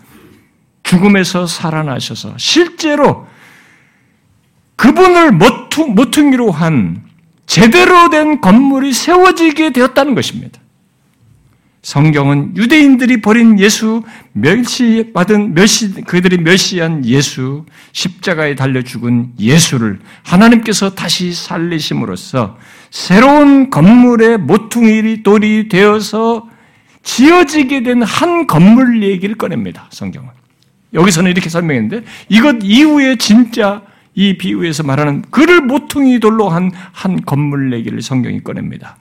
죽음에서 살아나셔서 실제로 그분을 모퉁, 모퉁이로 한 제대로 된 건물이 세워지게 되었다는 것입니다. 성경은 유대인들이 버린 예수, 멸시 받은, 멸시, 그들이 멸시한 예수, 십자가에 달려 죽은 예수를 하나님께서 다시 살리심으로써 새로운 건물의 모퉁이 돌이 되어서 지어지게 된 한 건물 얘기를 꺼냅니다. 성경은. 여기서는 이렇게 설명했는데 이것 이후에 진짜 이 비유에서 말하는 그를 모퉁이 돌로 한 한 건물 얘기를 성경이 꺼냅니다.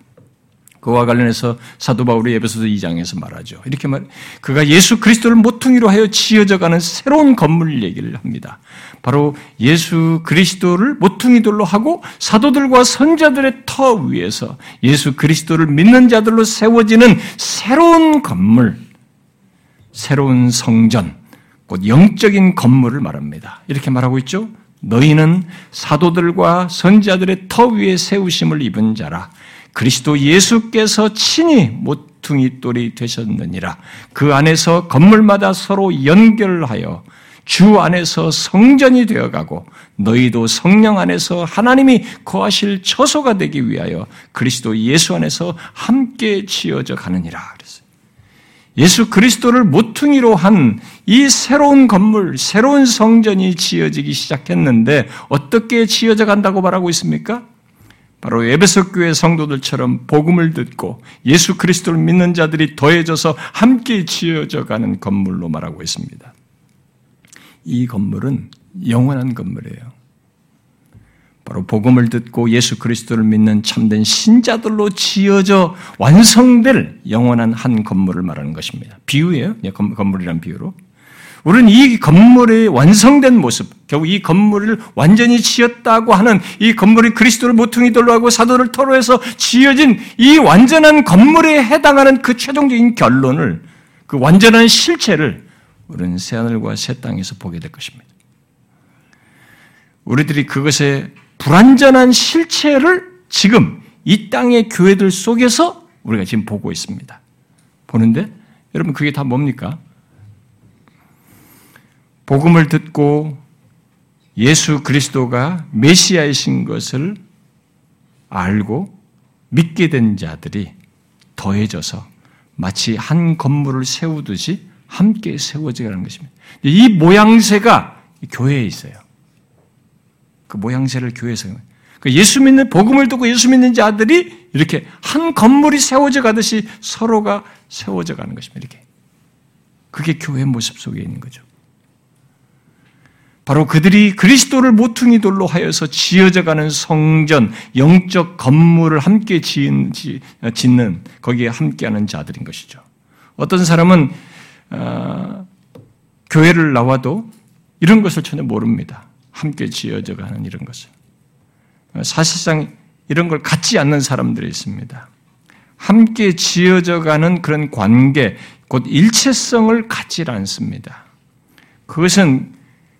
그와 관련해서 사도 바울이 에베소서 2장에서 말하죠. 이렇게 말, 그가 예수 그리스도를 모퉁이로 하여 지어져 가는 새로운 건물 얘기를 합니다. 바로 예수 그리스도를 모퉁이 돌로 하고 사도들과 선자들의 터 위에서 예수 그리스도를 믿는 자들로 세워지는 새로운 건물, 새로운 성전, 곧 영적인 건물을 말합니다. 이렇게 말하고 있죠. 너희는 사도들과 선자들의 터 위에 세우심을 입은 자라. 그리스도 예수께서 친히 모퉁이 돌이 되셨느니라. 그 안에서 건물마다 서로 연결하여 주 안에서 성전이 되어가고 너희도 성령 안에서 하나님이 거하실 처소가 되기 위하여 그리스도 예수 안에서 함께 지어져 가느니라. 예수 그리스도를 모퉁이로 한 이 새로운 건물, 새로운 성전이 지어지기 시작했는데 어떻게 지어져 간다고 말하고 있습니까? 바로 에베소 교회 성도들처럼 복음을 듣고 예수 그리스도를 믿는 자들이 더해져서 함께 지어져 가는 건물로 말하고 있습니다. 이 건물은 영원한 건물이에요. 바로 복음을 듣고 예수 그리스도를 믿는 참된 신자들로 지어져 완성될 영원한 한 건물을 말하는 것입니다. 비유예요. 건물이란 비유로. 우리는 이 건물의 완성된 모습, 결국 이 건물을 완전히 지었다고 하는 이 건물이 그리스도를 모퉁이 돌로 하고 사도를 터로 해서 지어진 이 완전한 건물에 해당하는 그 최종적인 결론을, 그 완전한 실체를 우리는 새하늘과 새 땅에서 보게 될 것입니다. 우리들이 그것의 불완전한 실체를 지금 이 땅의 교회들 속에서 우리가 지금 보고 있습니다. 보는데 여러분 그게 다 뭡니까? 복음을 듣고 예수 그리스도가 메시아이신 것을 알고 믿게 된 자들이 더해져서 마치 한 건물을 세우듯이 함께 세워지는 것입니다. 이 모양새가 교회에 있어요. 그 모양새를 교회에서 그 예수 믿는 복음을 듣고 예수 믿는 자들이 이렇게 한 건물이 세워져 가듯이 서로가 세워져 가는 것입니다. 이렇게 그게 교회 모습 속에 있는 거죠. 바로 그들이 그리스도를 모퉁이 돌로 하여서 지어져 가는 성전, 영적 건물을 함께 지은, 짓는 거기에 함께하는 자들인 것이죠. 어떤 사람은 어, 교회를 나와도 이런 것을 전혀 모릅니다. 함께 지어져 가는 이런 것을. 사실상 이런 걸 갖지 않는 사람들이 있습니다. 함께 지어져 가는 그런 관계, 곧 일체성을 갖지 않습니다. 그것은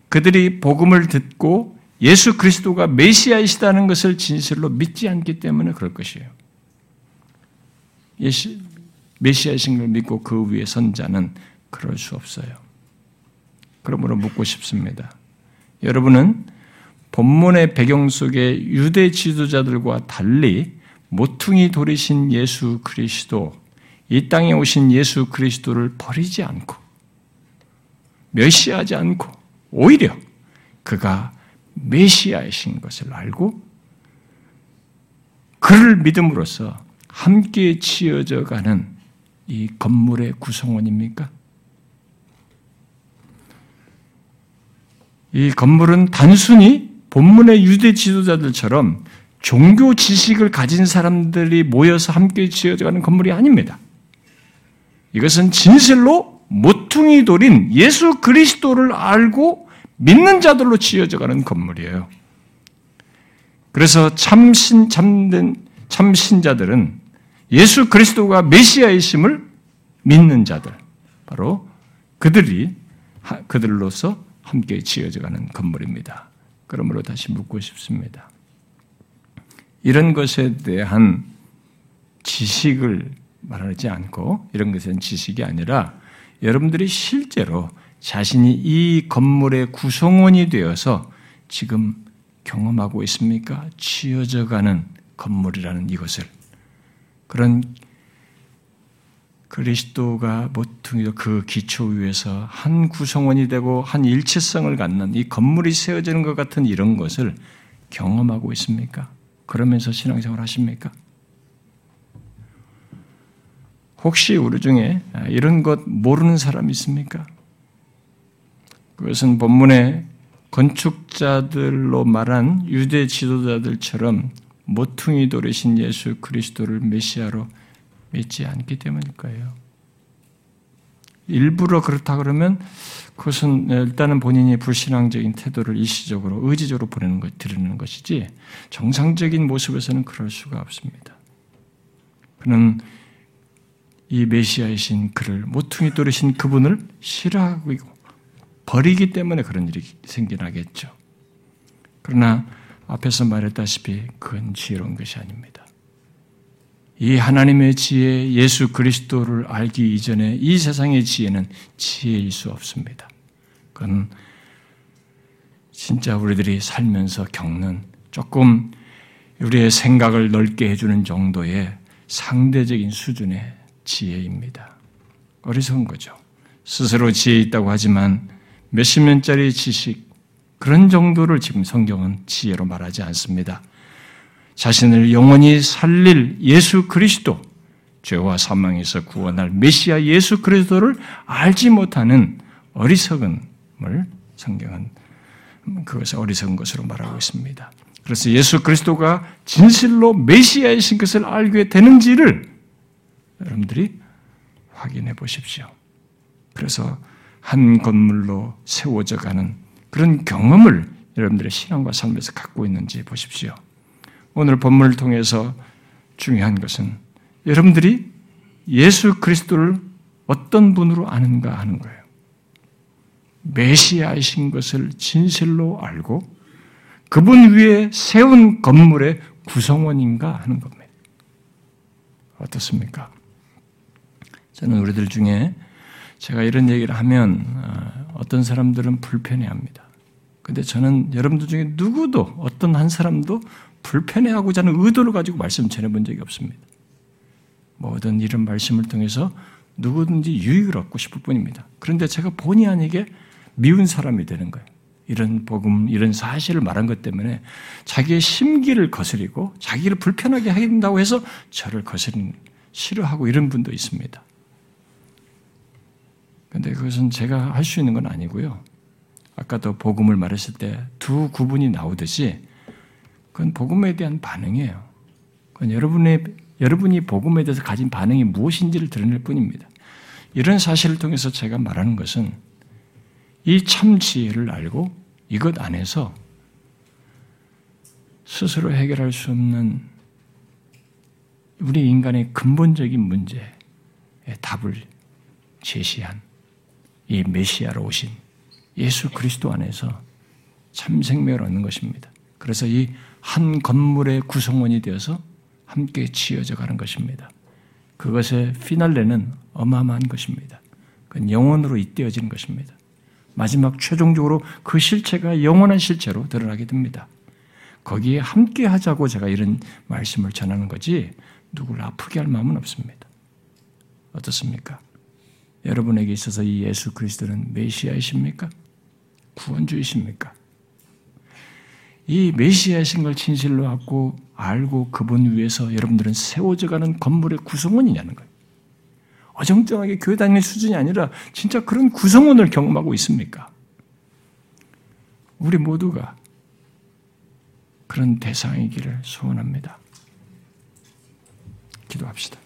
그들이 복음을 듣고 예수 그리스도가 메시아이시다는 것을 진실로 믿지 않기 때문에 그럴 것이에요. 메시아이신 걸 믿고 그 위에 선 자는 그럴 수 없어요. 그러므로 묻고 싶습니다. 여러분은 본문의 배경 속에 유대 지도자들과 달리 모퉁이 돌이신 예수 그리스도, 이 땅에 오신 예수 그리스도를 버리지 않고, 멸시하지 않고, 오히려 그가 메시아이신 것을 알고, 그를 믿음으로써 함께 지어져 가는 이 건물의 구성원입니까? 이 건물은 단순히 본문의 유대 지도자들처럼 종교 지식을 가진 사람들이 모여서 함께 지어져가는 건물이 아닙니다. 이것은 진실로 모퉁이 돌인 예수 그리스도를 알고 믿는 자들로 지어져가는 건물이에요. 그래서 참신 참된 참 신자들은 예수 그리스도가 메시아이심을 믿는 자들 바로 그들이 그들로서 함께 지어져가는 건물입니다. 그러므로 다시 묻고 싶습니다. 이런 것에 대한 지식을 말하지 않고 이런 것은 지식이 아니라 여러분들이 실제로 자신이 이 건물의 구성원이 되어서 지금 경험하고 있습니까? 지어져 가는 건물이라는 이것을 그런 그리스도가 모퉁이도 그 기초 위에서 한 구성원이 되고 한 일체성을 갖는 이 건물이 세워지는 것 같은 이런 것을 경험하고 있습니까? 그러면서 신앙생활 하십니까? 혹시 우리 중에 이런 것 모르는 사람 있습니까? 그것은 본문의 건축자들로 말한 유대 지도자들처럼 모퉁이 돌이신 예수 그리스도를 메시아로 믿지 않기 때문일 거예요. 일부러 그렇다 그러면 그것은 일단은 본인이 불신앙적인 태도를 일시적으로 의지적으로 보내는 것, 드리는 것이지 정상적인 모습에서는 그럴 수가 없습니다. 그는 이 메시아이신 그를 모퉁이 돌이신 그분을 싫어하고 버리기 때문에 그런 일이 생겨나겠죠. 그러나 앞에서 말했다시피 그건 지혜로운 것이 아닙니다. 이 하나님의 지혜, 예수 그리스도를 알기 이전에 이 세상의 지혜는 지혜일 수 없습니다. 그건 진짜 우리들이 살면서 겪는 조금 우리의 생각을 넓게 해주는 정도의 상대적인 수준의 지혜입니다. 어리석은 거죠. 스스로 지혜 있다고 하지만 몇십 년짜리 지식, 그런 정도를 지금 성경은 지혜로 말하지 않습니다. 자신을 영원히 살릴 예수 그리스도, 죄와 사망에서 구원할 메시아 예수 그리스도를 알지 못하는 어리석음을 성경은 그것을 어리석은 것으로 말하고 있습니다. 그래서 예수 그리스도가 진실로 메시아이신 것을 알게 되는지를 여러분들이 확인해 보십시오. 그래서 한 건물로 세워져 가는 그런 경험을 여러분들의 신앙과 삶에서 갖고 있는지 보십시오. 오늘 본문을 통해서 중요한 것은 여러분들이 예수 그리스도를 어떤 분으로 아는가 하는 거예요. 메시아이신 것을 진실로 알고 그분 위에 세운 건물의 구성원인가 하는 겁니다. 어떻습니까? 저는 우리들 중에 제가 이런 얘기를 하면 어, 어떤 사람들은 불편해합니다. 근데 저는 여러분들 중에 누구도 어떤 한 사람도 불편해하고자 하는 의도를 가지고 말씀 전해본 적이 없습니다. 뭐든 이런 말씀을 통해서 누구든지 유익을 얻고 싶을 뿐입니다. 그런데 제가 본의 아니게 미운 사람이 되는 거예요. 이런 복음, 이런 사실을 말한 것 때문에 자기의 심기를 거스리고 자기를 불편하게 한다고 해서 저를 거스리는, 싫어하고 이런 분도 있습니다. 근데 그것은 제가 할 수 있는 건 아니고요. 아까도 복음을 말했을 때 두 구분이 나오듯이 그건 복음에 대한 반응이에요. 그건 여러분의 여러분이 복음에 대해서 가진 반응이 무엇인지를 드러낼 뿐입니다. 이런 사실을 통해서 제가 말하는 것은 이 참 지혜를 알고 이것 안에서 스스로 해결할 수 없는 우리 인간의 근본적인 문제에 답을 제시한 이 메시아로 오신 예수 그리스도 안에서 참 생명을 얻는 것입니다. 그래서 이 한 건물의 구성원이 되어서 함께 지어져 가는 것입니다. 그것의 피날레는 어마어마한 것입니다. 그건 영원으로 잇대어지는 것입니다. 마지막 최종적으로 그 실체가 영원한 실체로 드러나게 됩니다. 거기에 함께 하자고 제가 이런 말씀을 전하는 거지 누구를 아프게 할 마음은 없습니다. 어떻습니까? 여러분에게 있어서 이 예수 그리스도는 메시아이십니까? 구원주이십니까? 이 메시아이신 걸 진실로 갖고 알고 그분 위에서 여러분들은 세워져 가는 건물의 구성원이냐는 거예요. 어정쩡하게 교회 다니는 수준이 아니라 진짜 그런 구성원을 경험하고 있습니까? 우리 모두가 그런 대상이기를 소원합니다. 기도합시다.